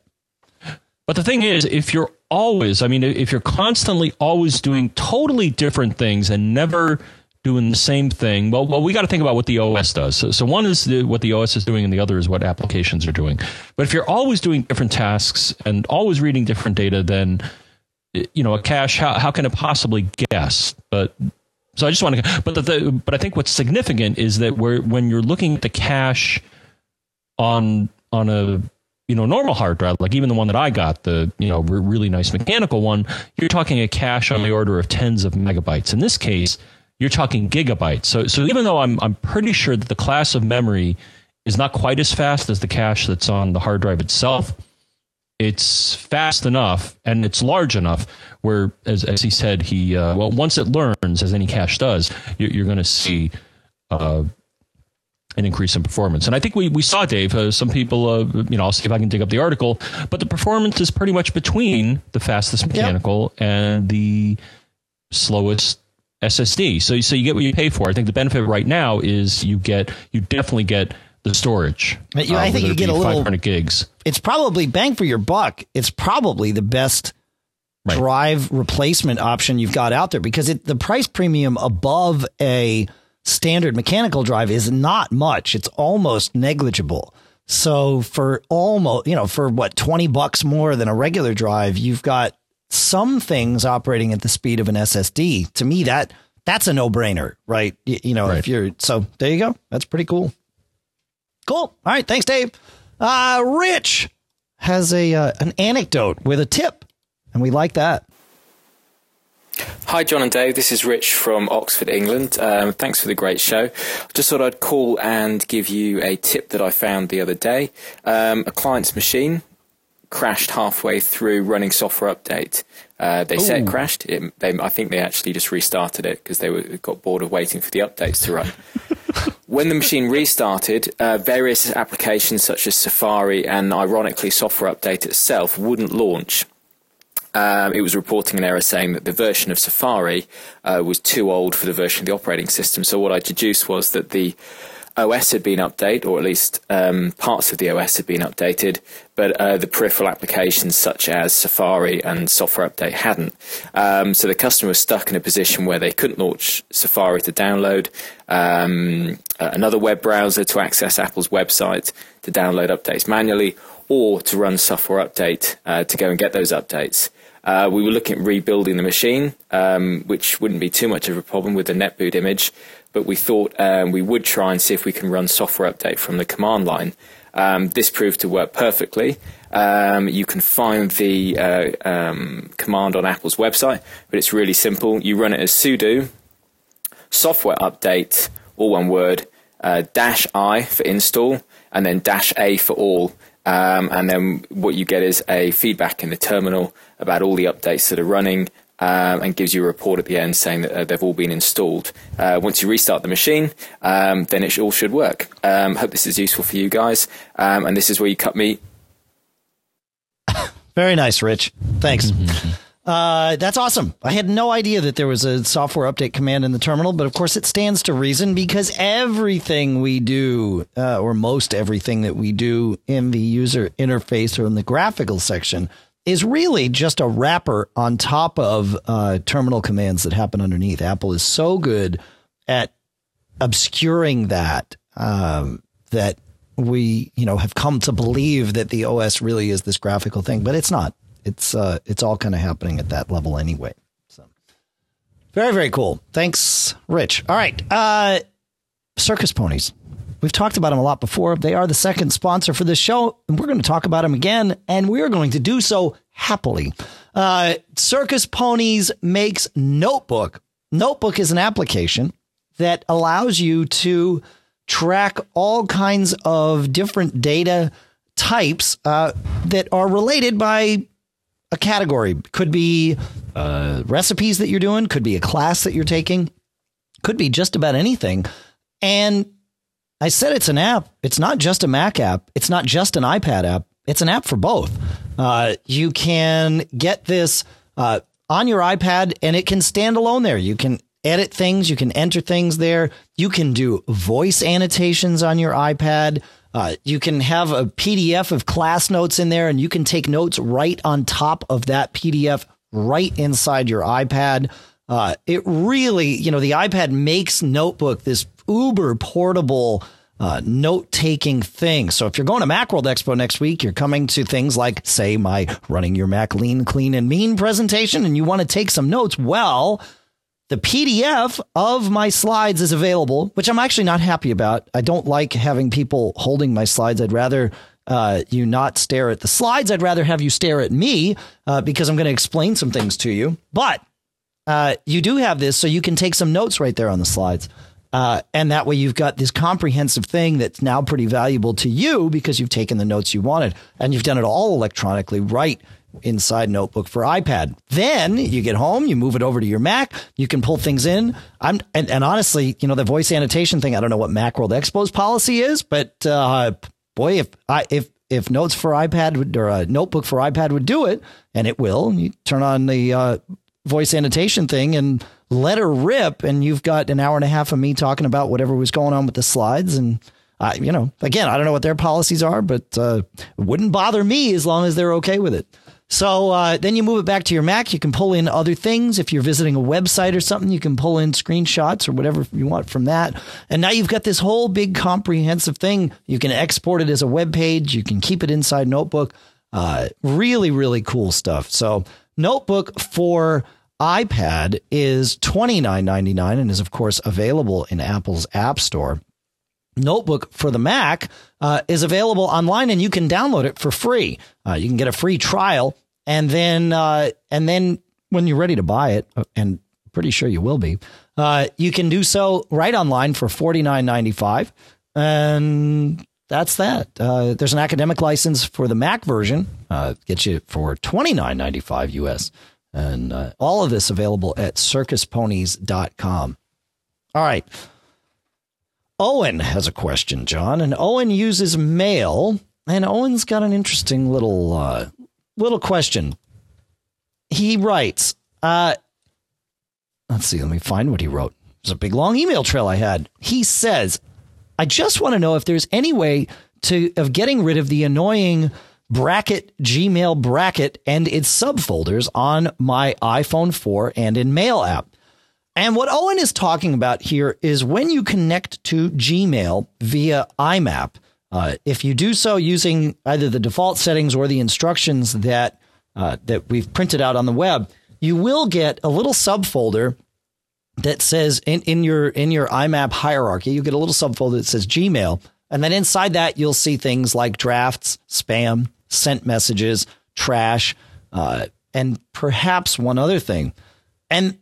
Speaker 2: But the thing is, if you're always, I mean, if you're constantly always doing totally different things and never doing the same thing, well, well, we got to think about what the OS does. So, so one is the, what the OS is doing, and the other is what applications are doing. But if you're always doing different tasks and always reading different data, then eh, you know a cache. How, how can it possibly guess? But so I just want to. But the, the but I think what's significant is that where when you're looking at the cache on on a you know normal hard drive like even the one that I got the you know re- really nice mechanical one you're talking a cache on the order of tens of megabytes in this case you're talking gigabytes. So so even though I'm I'm pretty sure that the class of memory is not quite as fast as the cache that's on the hard drive itself it's fast enough and it's large enough where as, as he said he uh, well once it learns as any cache does you're, you're going to see uh, an increase in performance. And i think we, we saw dave uh, some people uh, you know i'll see if i can dig up the article but the performance is pretty much between the fastest mechanical and the slowest ssd so, so you get what you pay for i think the benefit right now is you get you definitely get the storage
Speaker 1: you- I uh,
Speaker 2: think
Speaker 1: you get a little-
Speaker 2: 500 gigs
Speaker 1: It's probably bang for your buck. It's probably the best
Speaker 2: Right.
Speaker 1: drive replacement option you've got out there because it, the price premium above a standard mechanical drive is not much. It's almost negligible. So for almost, you know, for what, 20 bucks more than a regular drive, you've got some things operating at the speed of an SSD. To me, that that's a no brainer, right? You, you know,
Speaker 2: Right.
Speaker 1: if you're, so there you go. That's pretty cool. Cool. All right. Thanks, Dave. Uh, Rich has a uh, an anecdote with a tip, and we like that.
Speaker 5: Hi, John and Dave. This is Rich from Oxford, England. Um, thanks for the great show. Just thought I'd call and give you a tip that I found the other day. Um, a client's machine crashed halfway through running software update. Uh, they said it crashed. It, they, I think they actually just restarted it because they were, got bored of waiting for the updates to run. when the machine restarted, uh, various applications such as Safari and ironically software update itself wouldn't launch. Um, it was reporting an error saying that the version of Safari uh, was too old for the version of the operating system. So what I deduced was that the OS had been updated, or at least um, parts of the OS had been updated, but uh, the peripheral applications such as Safari and Software Update hadn't. Um, so the customer was stuck in a position where they couldn't launch Safari to download, um, another web browser to access Apple's website to download updates manually, or to run Software Update uh, to go and get those updates. Uh, we were looking at rebuilding the machine, um, which wouldn't be too much of a problem with the netboot image, but we thought um, we would try and see if we can run software update from the command line. Um, this proved to work perfectly. Um, you can find the uh, um, command on Apple's website, but it's really simple. You run it as sudo software update, all one word, uh, dash i for install, and then dash a for all. Um, and then what you get is a feedback in the terminal about all the updates that are running um, and gives you a report at the end saying that uh, they've all been installed. Uh, once you restart the machine, um, then it all should work. Um, hope this is useful for you guys. Um, and this is where you cut me.
Speaker 1: Very nice, Rich. Thanks. Uh, that's awesome. I had no idea that there was a software update command in the terminal, but of course it stands to reason because everything we do, uh, or most everything that we do in the user interface or in the graphical section, is really just a wrapper on top of uh, terminal commands that happen underneath. Apple is so good at obscuring that um, that we, you know, have come to believe that the OS really is this graphical thing, but it's not. It's uh, it's all kind of happening at that level anyway. So very very cool. Thanks, Rich. All right, uh, circus ponies. We've talked about them a lot before. They are the second sponsor for this show, and we're going to talk about them again, and we're going to do so happily. Uh, Circus Ponies makes Notebook. Notebook is an application that allows you to track all kinds of different data types uh, that are related by a category. Could be uh, recipes that you're doing, could be a class that you're taking, could be just about anything. And I said it's an app. It's not just a Mac app. It's not just an iPad app. It's an app for both. Uh, you can get this uh, on your iPad and it can stand alone there. You can edit things. You can enter things there. You can do voice annotations on your iPad. Uh, you can have a PDF of class notes in there and you can take notes right on top of that PDF right inside your iPad. Uh, it really, you know, the iPad makes Notebook this uber portable uh, note taking thing. So if you're going to Macworld Expo next week, you're coming to things like, say, my running your Mac lean, clean, and mean presentation, and you want to take some notes. Well, the PDF of my slides is available, which I'm actually not happy about. I don't like having people holding my slides. I'd rather uh, you not stare at the slides. I'd rather have you stare at me uh, because I'm going to explain some things to you. But uh, you do have this, so you can take some notes right there on the slides. Uh, and that way you've got this comprehensive thing that's now pretty valuable to you because you've taken the notes you wanted and you've done it all electronically right inside notebook for iPad. Then you get home, you move it over to your Mac, you can pull things in. I'm and, and honestly, you know, the voice annotation thing, I don't know what Macworld Expo's policy is, but uh, boy, if I if if notes for iPad would, or a notebook for iPad would do it, and it will, you turn on the uh, voice annotation thing and let her rip, and you've got an hour and a half of me talking about whatever was going on with the slides. And, I, you know, again, I don't know what their policies are, but uh, wouldn't bother me as long as they're okay with it. So uh, then you move it back to your Mac. You can pull in other things. If you're visiting a website or something, you can pull in screenshots or whatever you want from that. And now you've got this whole big comprehensive thing. You can export it as a web page. You can keep it inside Notebook. Uh, really, really cool stuff. So Notebook for iPad is $29.99 and is, of course, available in Apple's App Store. Notebook for the Mac uh, is available online, and you can download it for free. Uh, you can get a free trial, and then uh, and then when you're ready to buy it, uh, and pretty sure you will be. Uh, you can do so right online for forty nine ninety five, and that's that. Uh, there's an academic license for the Mac version, uh, gets you for twenty nine ninety five US, and uh, all of this available at circusponies.com. All right. Owen has a question, John, and Owen uses mail, and Owen's got an interesting little uh, little question. He writes, uh, let's see, let me find what he wrote. There's a big long email trail I had. He says, I just want to know if there's any way to of getting rid of the annoying bracket Gmail bracket and its subfolders on my iPhone 4 and in Mail app. And what Owen is talking about here is when you connect to Gmail via IMAP, uh, if you do so using either the default settings or the instructions that uh, that we've printed out on the web, you will get a little subfolder that says in, in your in your IMAP hierarchy, you get a little subfolder that says Gmail, and then inside that you'll see things like drafts, spam, sent messages, trash, uh, and perhaps one other thing. And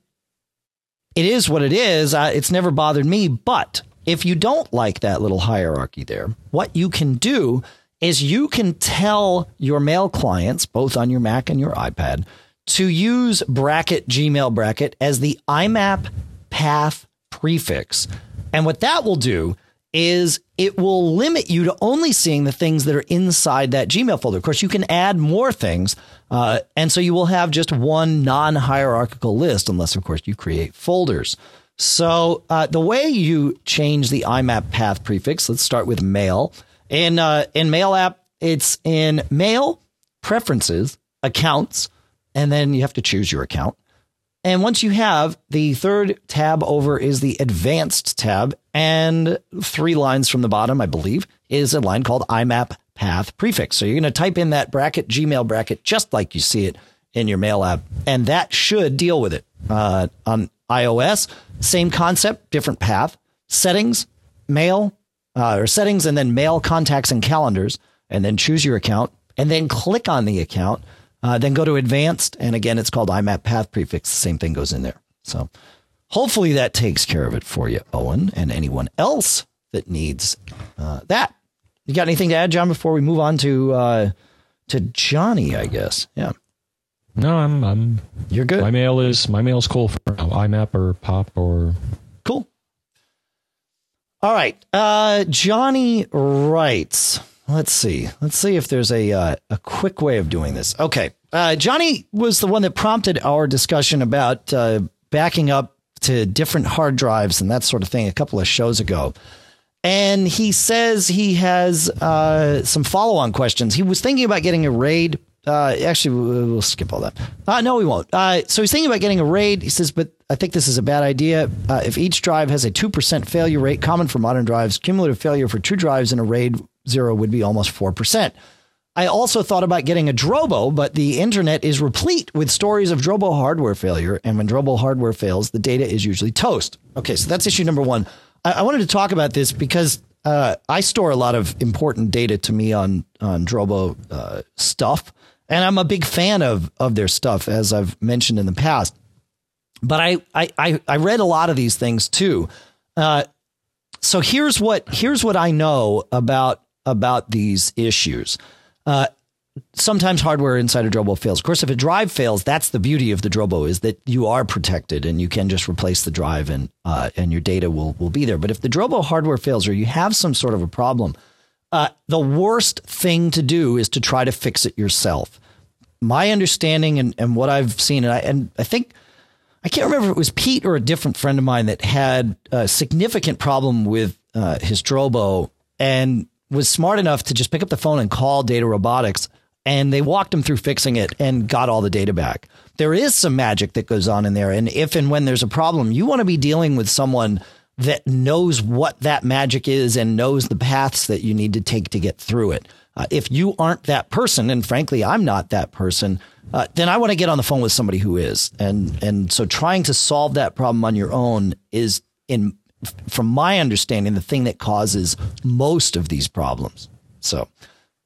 Speaker 1: it is what it is. Uh, it's never bothered me. But if you don't like that little hierarchy there, what you can do is you can tell your mail clients, both on your Mac and your iPad, to use bracket Gmail bracket as the IMAP path prefix. And what that will do is it will limit you to only seeing the things that are inside that Gmail folder. Of course, you can add more things. Uh, and so you will have just one non hierarchical list, unless, of course, you create folders. So uh, the way you change the IMAP path prefix, let's start with mail. In, uh, in Mail app, it's in Mail, Preferences, Accounts, and then you have to choose your account. And once you have the third tab over is the advanced tab, and three lines from the bottom, I believe, is a line called IMAP path prefix. So you're going to type in that bracket, Gmail bracket, just like you see it in your mail app, and that should deal with it. Uh, on iOS, same concept, different path. Settings, mail, uh, or settings, and then mail contacts and calendars, and then choose your account, and then click on the account uh, then go to advanced, and again, it's called IMAP path prefix. The same thing goes in there. So hopefully that takes care of it for you, Owen, and anyone else that needs uh, that. You got anything to add, John, before we move on to uh, to Johnny? I guess. Yeah.
Speaker 2: No, I'm. I'm.
Speaker 1: You're good.
Speaker 2: My mail is my mail's cool for now. IMAP or Pop or
Speaker 1: cool. All right, uh, Johnny writes. Let's see. Let's see if there's a uh, a quick way of doing this. Okay, uh, Johnny was the one that prompted our discussion about uh, backing up to different hard drives and that sort of thing a couple of shows ago. And he says he has uh, some follow on questions. He was thinking about getting a RAID. Uh, actually, we'll, skip all that. Uh, no, we won't. so he's thinking about getting a RAID. He says, but I think this is a bad idea. if each drive has a 2% failure rate, common for modern drives, cumulative failure for two drives in a RAID zero would be almost 4%. I also thought about getting a Drobo, but the internet is replete with stories of Drobo hardware failure. And when Drobo hardware fails, the data is usually toast. Okay, so that's issue number one. I, I wanted to talk about this because uh, I store a lot of important data to me on on Drobo uh, stuff, and I'm a big fan of of their stuff, as I've mentioned in the past. But I I I read a lot of these things too. Uh, so here's what here's what I know about about these issues. Uh, sometimes hardware inside a Drobo fails. Of course, if a drive fails, that's the beauty of the Drobo is that you are protected and you can just replace the drive and uh, and your data will will be there. But if the Drobo hardware fails or you have some sort of a problem, uh, the worst thing to do is to try to fix it yourself. My understanding and, and what I've seen, and I, and I think I can't remember if it was Pete or a different friend of mine that had a significant problem with uh, his Drobo and was smart enough to just pick up the phone and call Data Robotics, and they walked him through fixing it and got all the data back. There is some magic that goes on in there, and if and when there's a problem, you want to be dealing with someone that knows what that magic is and knows the paths that you need to take to get through it. Uh, if you aren't that person, and frankly, I'm not that person, uh, then I want to get on the phone with somebody who is. And and so trying to solve that problem on your own is in from my understanding, the thing that causes most of these problems. So,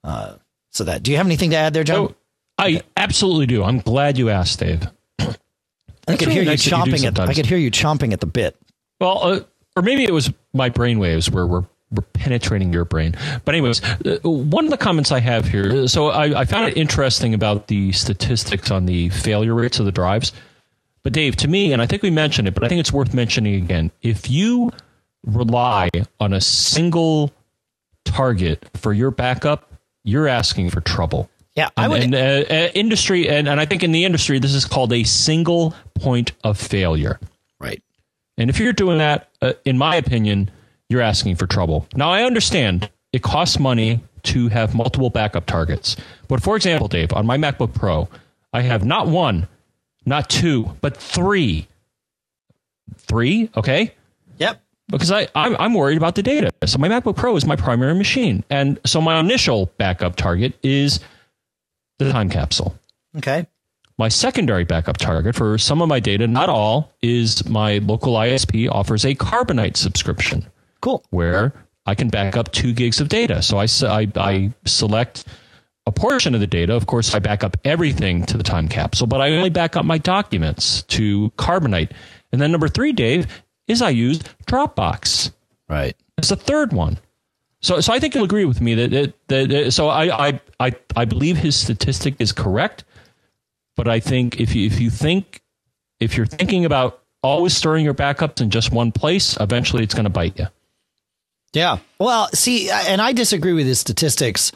Speaker 1: uh, so that. Do you have anything to add there, John?
Speaker 2: Oh, I absolutely do. I'm glad you asked, Dave.
Speaker 1: I could
Speaker 2: really
Speaker 1: hear you
Speaker 2: nice you
Speaker 1: chomping at. I could hear you chomping at the bit.
Speaker 2: Well, uh, or maybe it was my brain waves where we're, we're penetrating your brain. But anyways, uh, one of the comments I have here. So I, I found it interesting about the statistics on the failure rates of the drives. But Dave, to me, and I think we mentioned it, but I think it's worth mentioning again. If you rely on a single target for your backup, you're asking for trouble.
Speaker 1: Yeah, I
Speaker 2: And,
Speaker 1: would.
Speaker 2: and, uh, uh, industry, and, and I think in the industry, this is called a single point of failure.
Speaker 1: right.
Speaker 2: And if you're doing that, uh, in my opinion, you're asking for trouble. Now, I understand it costs money to have multiple backup targets. But for example, Dave, on my MacBook Pro, I have not one, not two, but three. Three, okay?
Speaker 1: Yep.
Speaker 2: Because I, I'm, I'm worried about the data. So my MacBook Pro is my primary machine. And so my initial backup target is the time capsule.
Speaker 1: Okay.
Speaker 2: My secondary backup target for some of my data, not all, is my local ISP offers a Carbonite subscription
Speaker 1: Cool.
Speaker 2: where I can back up two gigs of data. So I, I, I select a portion of the data. Of course, I back up everything to the time capsule, but I only back up my documents to Carbonite. And then number three, Dave, is I use Dropbox.
Speaker 1: Right.
Speaker 2: It's the third one. So, so I think you'll agree with me that, that, that so I, I, I, I believe his statistic is correct, but I think if you, if you think, if you're thinking about always storing your backups in just one place, eventually it's going to bite you.
Speaker 1: Yeah. Well, see, and I disagree with his statistics.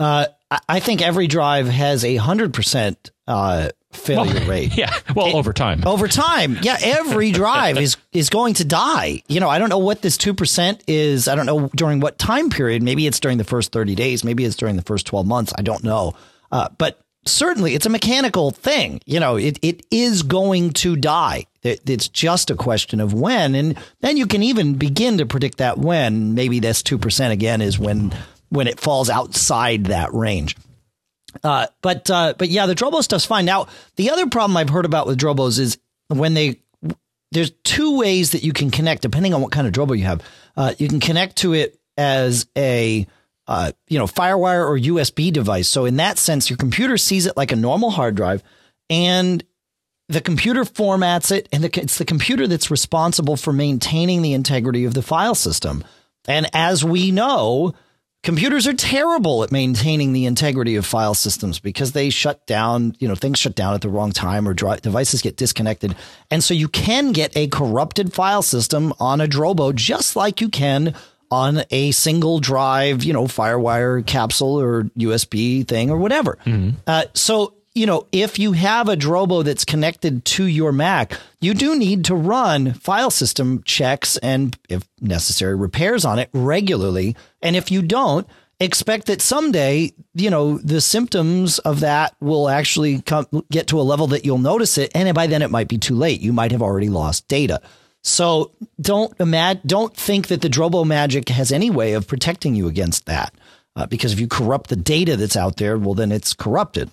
Speaker 1: Uh, I- think every drive has a hundred percent uh, failure rate.
Speaker 2: Yeah. Well, over time.
Speaker 1: Over time, yeah, every drive is is going to die. You know, I don't know what this two percent is. I don't know during what time period. Maybe it's during the first thirty days. Maybe it's during the first twelve months. I don't know. Uh, but certainly, it's a mechanical thing. You know, it it is going to die. It, it's just a question of when, and then you can even begin to predict that when. Maybe this two percent again is when when it falls outside that range. Uh, but uh, but yeah, the Drobo stuff's fine. Now, the other problem I've heard about with Drobos is when they there's two ways that you can connect depending on what kind of Drobo you have. Uh, you can connect to it as a uh, you know FireWire or USB device. So in that sense, your computer sees it like a normal hard drive, and the computer formats it, and the, it's the computer that's responsible for maintaining the integrity of the file system. And as we know, computers are terrible at maintaining the integrity of file systems because they shut down, you know, things shut down at the wrong time or dri- devices get disconnected. And so you can get a corrupted file system on a Drobo just like you can on a single drive, you know, Firewire capsule or USB thing or whatever. Uh, so, you know, if you have a Drobo that's connected to your Mac, you do need to run file system checks and, if necessary, repairs on it regularly. And if you don't, expect that someday, you know, the symptoms of that will actually come, get to a level that you'll notice it. And by then it might be too late. You might have already lost data. So don't imagine, don't think that the Drobo magic has any way of protecting you against that. Uh, because if you corrupt the data that's out there, well, then it's corrupted.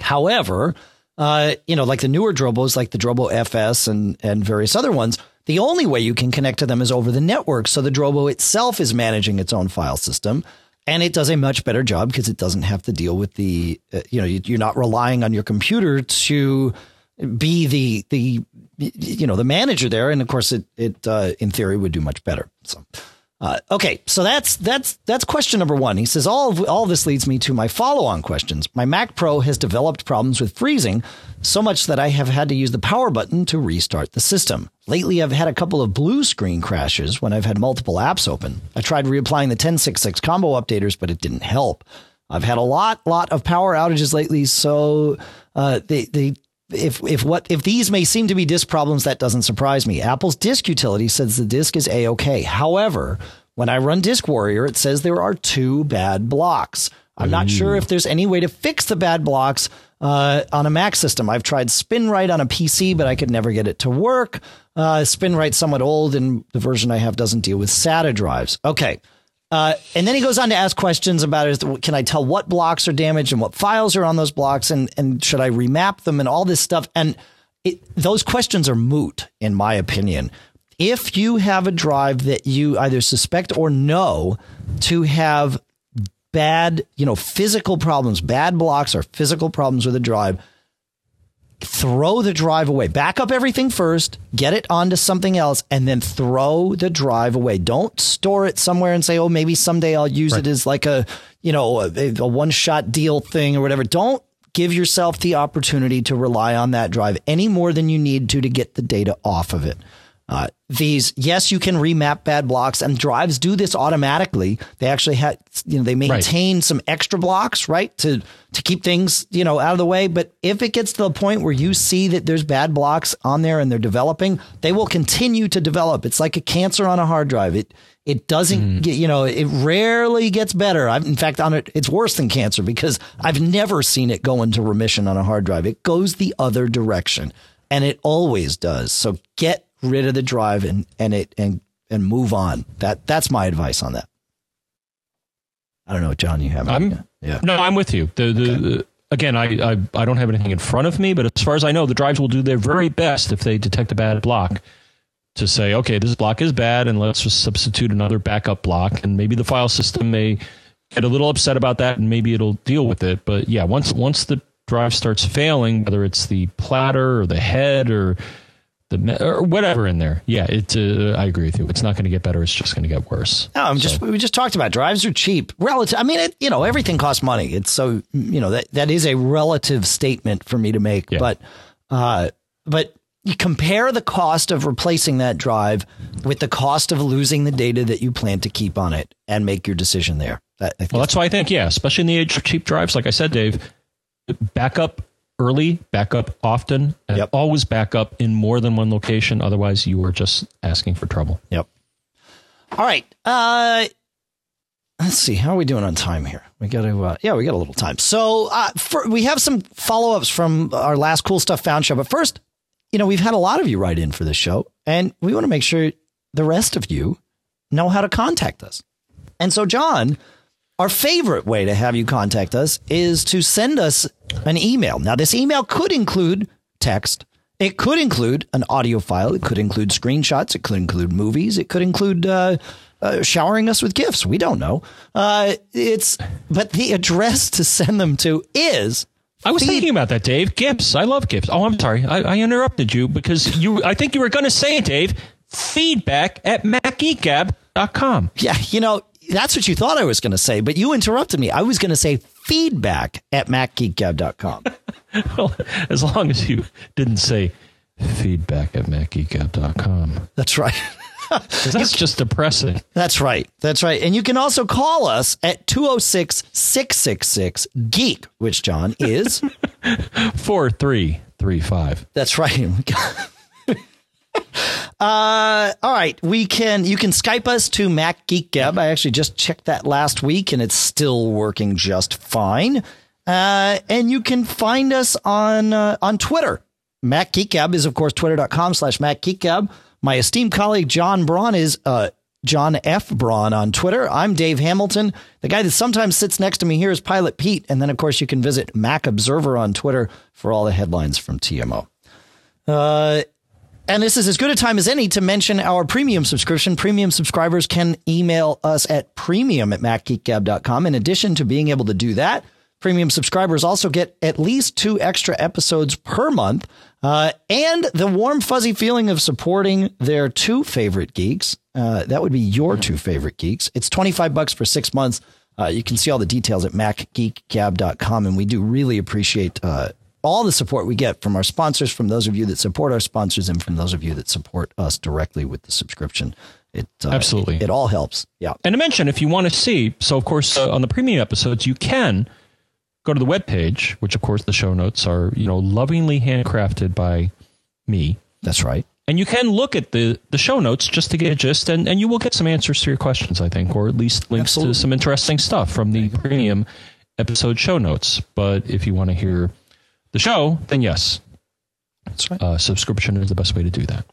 Speaker 1: However, uh, you know, like the newer Drobos, like the Drobo FS and and various other ones, the only way you can connect to them is over the network. So the Drobo itself is managing its own file system, and it does a much better job because it doesn't have to deal with the, uh, you know, you, you're not relying on your computer to be the the you know the manager there, and of course it it uh, in theory would do much better. So. Uh, okay, so that's that's that's question number one. He says all of, all of this leads me to my follow-on questions. My Mac Pro has developed problems with freezing, so much that I have had to use the power button to restart the system. Lately, I've had a couple of blue screen crashes when I've had multiple apps open. I tried reapplying the 1066 combo updaters, but it didn't help. I've had a lot lot of power outages lately, so uh, they they if if what if these may seem to be disk problems, that doesn't surprise me. Apple's disk utility says the disk is a okay. However, when I run DiskWarrior, it says there are two bad blocks. I'm not sure if there's any way to fix the bad blocks uh, on a Mac system. I've tried SpinRite on a PC, but I could never get it to work. Uh, SpinRite's somewhat old, and the version I have doesn't deal with SATA drives. Okay. Uh, and then he goes on to ask questions about is can I tell what blocks are damaged and what files are on those blocks and and should I remap them and all this stuff and it, those questions are moot in my opinion. If you have a drive that you either suspect or know to have bad, you know, physical problems, bad blocks or physical problems with a drive, throw the drive away. Back up everything first, get it onto something else, and then throw the drive away. Don't store it somewhere and say, "Oh, maybe someday I'll use right. it as like a you know a, a one shot deal thing or whatever." Don't give yourself the opportunity to rely on that drive any more than you need to to get the data off of it. Uh, these, yes, you can remap bad blocks, and drives do this automatically. They actually had, you know, they maintain right. some extra blocks, right, to to keep things, you know, out of the way. But if it gets to the point where you see that there's bad blocks on there and they're developing, they will continue to develop. It's like a cancer on a hard drive. It it doesn't mm. get, you know, it rarely gets better. I've, in fact, on it, it's worse than cancer because I've never seen it go into remission on a hard drive. It goes the other direction, and it always does. So get rid of the drive and and it and and move on. That that's my advice on that. I don't know, John. You have?
Speaker 2: I'm yeah. No, I'm with you. The the, okay. the again, I, I I don't have anything in front of me, but as far as I know, the drives will do their very best if they detect a bad block to say, okay, this block is bad, and let's just substitute another backup block, and maybe the file system may get a little upset about that, and maybe it'll deal with it. But yeah, once once the drive starts failing, whether it's the platter or the head or the or whatever in there. Yeah, it. Uh, I agree with you. It's not going to get better. It's just going to get worse.
Speaker 1: No, I'm so. just. We just talked about drives are cheap. Relative. I mean, it, you know, everything costs money. It's so you know that that is a relative statement for me to make. Yeah. But, uh, but you compare the cost of replacing that drive with the cost of losing the data that you plan to keep on it, and make your decision there.
Speaker 2: That, well, that's why I think yeah, especially in the age of cheap drives, like I said, Dave, backup early, back up often, and yep. always back up in more than one location. Otherwise, you are just asking for trouble.
Speaker 1: Yep. All right. Uh, let's see. How are we doing on time here? We got to, uh, yeah, we got a little time. So uh, for, we have some follow ups from our last cool stuff found show. But first, you know, we've had a lot of you write in for this show, and we want to make sure the rest of you know how to contact us. And so, John, our favorite way to have you contact us is to send us an email. Now, this email could include text. It could include an audio file. It could include screenshots. It could include movies. It could include uh, uh, showering us with gifts. We don't know. Uh, it's but the address to send them to is.
Speaker 2: I was feed- thinking about that, Dave. Gifts. I love gifts. Oh, I'm sorry. I, I interrupted you because you. I think you were going to say it, Dave. Feedback at macgeekgab.com.
Speaker 1: Yeah, you know, that's what you thought I was going to say, but you interrupted me. I was going to say feedback at macgeekgab.com.
Speaker 2: well, as long as you didn't say feedback at macgeekgab.com.
Speaker 1: That's right.
Speaker 2: that's just depressing.
Speaker 1: That's right. That's right. And you can also call us at 206 666 Geek, which, John, is
Speaker 2: 4335.
Speaker 1: That's right. Uh, all right, we can. You can Skype us to Mac Geek Gab. I actually just checked that last week, and it's still working just fine. Uh, and you can find us on uh, on Twitter. Mac Geek Gab is of course twitter.com slash Mac Geek Gab. My esteemed colleague John Braun is uh, John F. Braun on Twitter. I'm Dave Hamilton. The guy that sometimes sits next to me here is Pilot Pete. And then, of course, you can visit Mac Observer on Twitter for all the headlines from TMO. Uh, and this is as good a time as any to mention our premium subscription. Premium subscribers can email us at premium at macgeekgab.com. In addition to being able to do that, premium subscribers also get at least two extra episodes per month uh, and the warm, fuzzy feeling of supporting their two favorite geeks. Uh, that would be your two favorite geeks. It's 25 bucks for six months. Uh, you can see all the details at macgeekgab.com. And we do really appreciate uh, all the support we get from our sponsors, from those of you that support our sponsors, and from those of you that support us directly with the subscription. It uh,
Speaker 2: absolutely
Speaker 1: it, it, all helps. Yeah.
Speaker 2: And to mention, if you want to see, so of course uh, on the premium episodes, you can go to the web page, which of course the show notes are you know lovingly handcrafted by me.
Speaker 1: That's right.
Speaker 2: And you can look at the, the show notes just to get a gist, and, and you will get some answers to your questions, I think, or at least links Absolutely. to some interesting stuff from the premium episode show notes. But if you want to hear the show, then yes. Right. Uh, subscription is the best way to do that.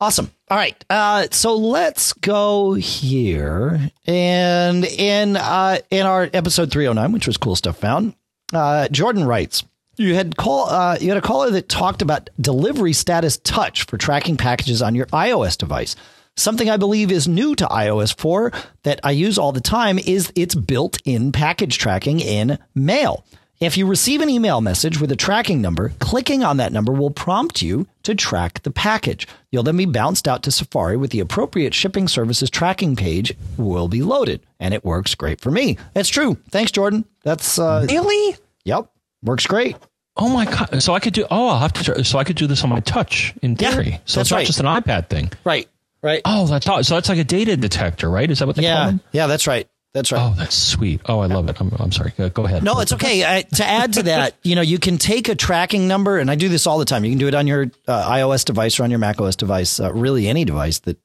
Speaker 1: Awesome. All right. Uh, so let's go here. And in uh, in our episode 309, which was cool stuff found, uh, Jordan writes, you had call uh, you had a caller that talked about delivery status touch for tracking packages on your iOS device. Something I believe is new to iOS 4 that I use all the time is its built-in package tracking in Mail. If you receive an email message with a tracking number, clicking on that number will prompt you to track the package. You'll then be bounced out to Safari with the appropriate shipping services tracking page will be loaded, and it works great for me. That's true. Thanks, Jordan. That's uh,
Speaker 2: Really?
Speaker 1: yep, works great.
Speaker 2: Oh my god! So I could do. Oh, I'll have to. So I could do this on my touch in theory.
Speaker 1: Yeah,
Speaker 2: theory. so
Speaker 1: that's
Speaker 2: it's not
Speaker 1: right.
Speaker 2: just an iPad thing.
Speaker 1: Right, right.
Speaker 2: Oh, that's all- so that's like a data detector, right? Is that what they call
Speaker 1: yeah,
Speaker 2: them?
Speaker 1: yeah, that's right. That's right.
Speaker 2: Oh, that's sweet. Oh, I love it. I'm, I'm sorry. Go ahead.
Speaker 1: No, it's okay. I, to add to that, you know, you can take a tracking number, and I do this all the time. You can do it on your uh, iOS device or on your macOS device, uh, really any device that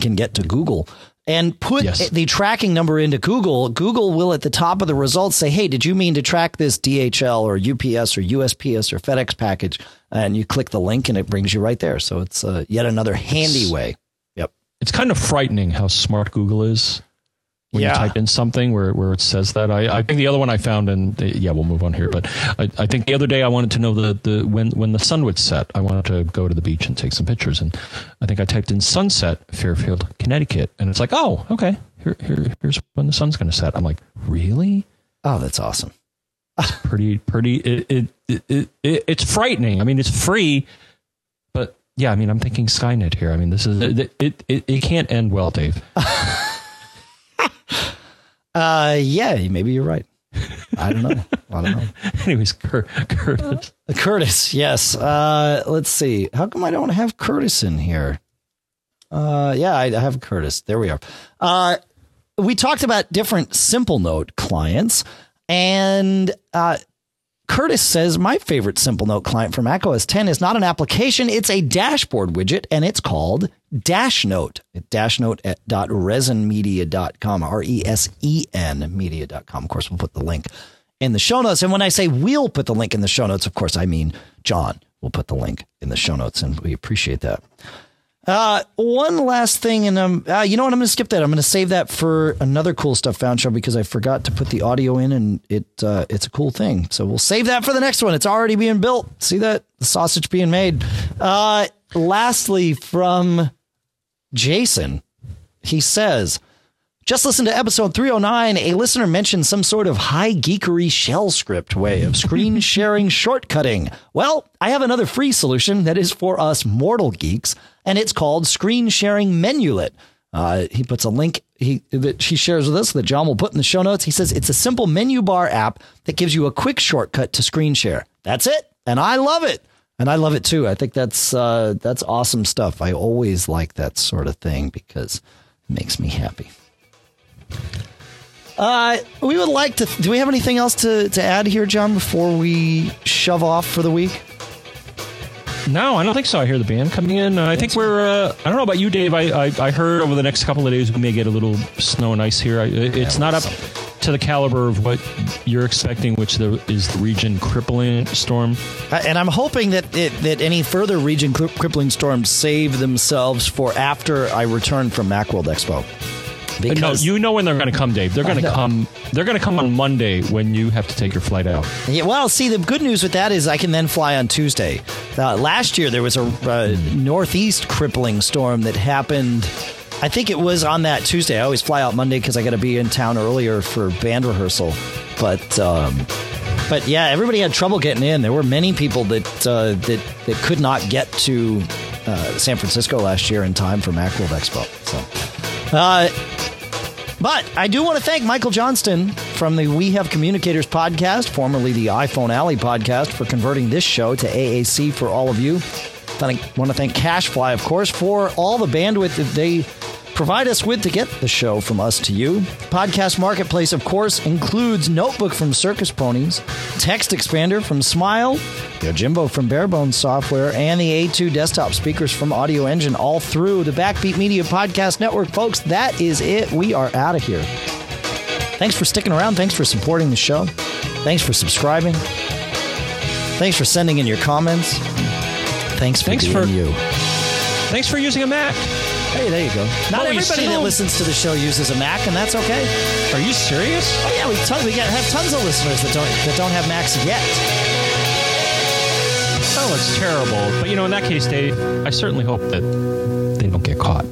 Speaker 1: can get to Google, and put
Speaker 2: Yes.
Speaker 1: the tracking number into Google. Google will, at the top of the results, say, "Hey, did you mean to track this DHL or UPS or USPS or FedEx package?" And you click the link, and it brings you right there. So it's uh, yet another handy way. Yep.
Speaker 2: it's kind of frightening how smart Google is when
Speaker 1: Yeah.
Speaker 2: you type in something where, where it says that. I, I think the other one I found, and yeah, we'll move on here. But I, I think the other day I wanted to know the, the when when the sun would set. I wanted to go to the beach and take some pictures, and I think I typed in sunset Fairfield, Connecticut, and it's like, oh, okay, here, here here's when the sun's going to set. I'm like, really?
Speaker 1: Oh, that's awesome.
Speaker 2: It's Pretty pretty. It, it, it, it, it it's frightening. I mean, it's free, but yeah, I mean, I'm thinking Skynet here. I mean, this is it. It, it, it can't end well, Dave.
Speaker 1: Uh, yeah, maybe you're right. I don't know. I don't know.
Speaker 2: Anyways, Cur- Curtis.
Speaker 1: Curtis, yes. Uh, let's see. How come I don't have Curtis in here? Uh, yeah, I, I have Curtis. There we are. Uh, we talked about different Simplenote clients, and uh, Curtis says my favorite Simplenote client for Mac OS 10 is not an application; it's a dashboard widget, and it's called Dashnote. Dashnote.resenmedia.com, R E S E N media.com. Of course, we'll put the link in the show notes. And when I say we'll put the link in the show notes, of course, I mean John will put the link in the show notes, and we appreciate that. Uh, one last thing, and um, uh, you know what? I'm going to skip that. I'm going to save that for another cool stuff found show because I forgot to put the audio in, and it uh, it's a cool thing. So we'll save that for the next one. It's already being built. See that the sausage being made. Uh, lastly, from Jason, he says. Just listen to episode 309. A listener mentioned some sort of high geekery shell script way of screen sharing shortcutting. Well, I have another free solution that is for us mortal geeks, and it's called Screen Sharing Menulet. Uh, he puts a link he that he shares with us that John will put in the show notes. He says it's a simple menu bar app that gives you a quick shortcut to screen share. That's it, and I love it, and I love it too. I think that's uh, that's awesome stuff. I always like that sort of thing because it makes me happy. Uh, we would like to. Do we have anything else to, to add here, John, before we shove off for the week?
Speaker 2: No, I don't think so. I hear the band coming in. Uh, I think we're. Uh, I don't know about you, Dave. I, I I heard over the next couple of days we may get a little snow and ice here. I, it's not up to the caliber of what you're expecting, which is the region crippling storm.
Speaker 1: Uh, and I'm hoping that it, that any further region crippling storms save themselves for after I return from MacWorld Expo.
Speaker 2: No, you know when they're going to come, Dave. They're going to come. They're going to come on Monday when you have to take your flight out.
Speaker 1: Yeah, well, see, the good news with that is I can then fly on Tuesday. Uh, last year, there was a uh, northeast crippling storm that happened. I think it was on that Tuesday. I always fly out Monday because I got to be in town earlier for band rehearsal. But um, but yeah, everybody had trouble getting in. There were many people that uh, that that could not get to uh, San Francisco last year in time for MacWorld Expo. So. Uh, but I do want to thank Michael Johnston from the We Have Communicators podcast, formerly the iPhone Alley podcast, for converting this show to AAC for all of you. I want to thank Cashfly, of course, for all the bandwidth that they provide us with to get the show from us to you. Podcast Marketplace, of course, includes Notebook from Circus Ponies, TextExpander from Smile, Yojimbo from Bare Bones Software, and the A2 desktop speakers from Audioengine, all through the Backbeat Media Podcast Network. Folks, that is it. We are out of here. Thanks for sticking around. Thanks for supporting the show. Thanks for subscribing. Thanks for sending in your comments. Thanks for
Speaker 2: Thanks for-
Speaker 1: you.
Speaker 2: Thanks for using a Mac.
Speaker 1: Hey, there you go. Not everybody that listens to the show uses a Mac, and that's okay.
Speaker 2: Are you serious?
Speaker 1: Oh yeah, we ton- we got have tons of listeners that don't that don't have Macs yet.
Speaker 2: Oh, it's terrible. But you know, in that case, Dave, I certainly hope that they don't get caught.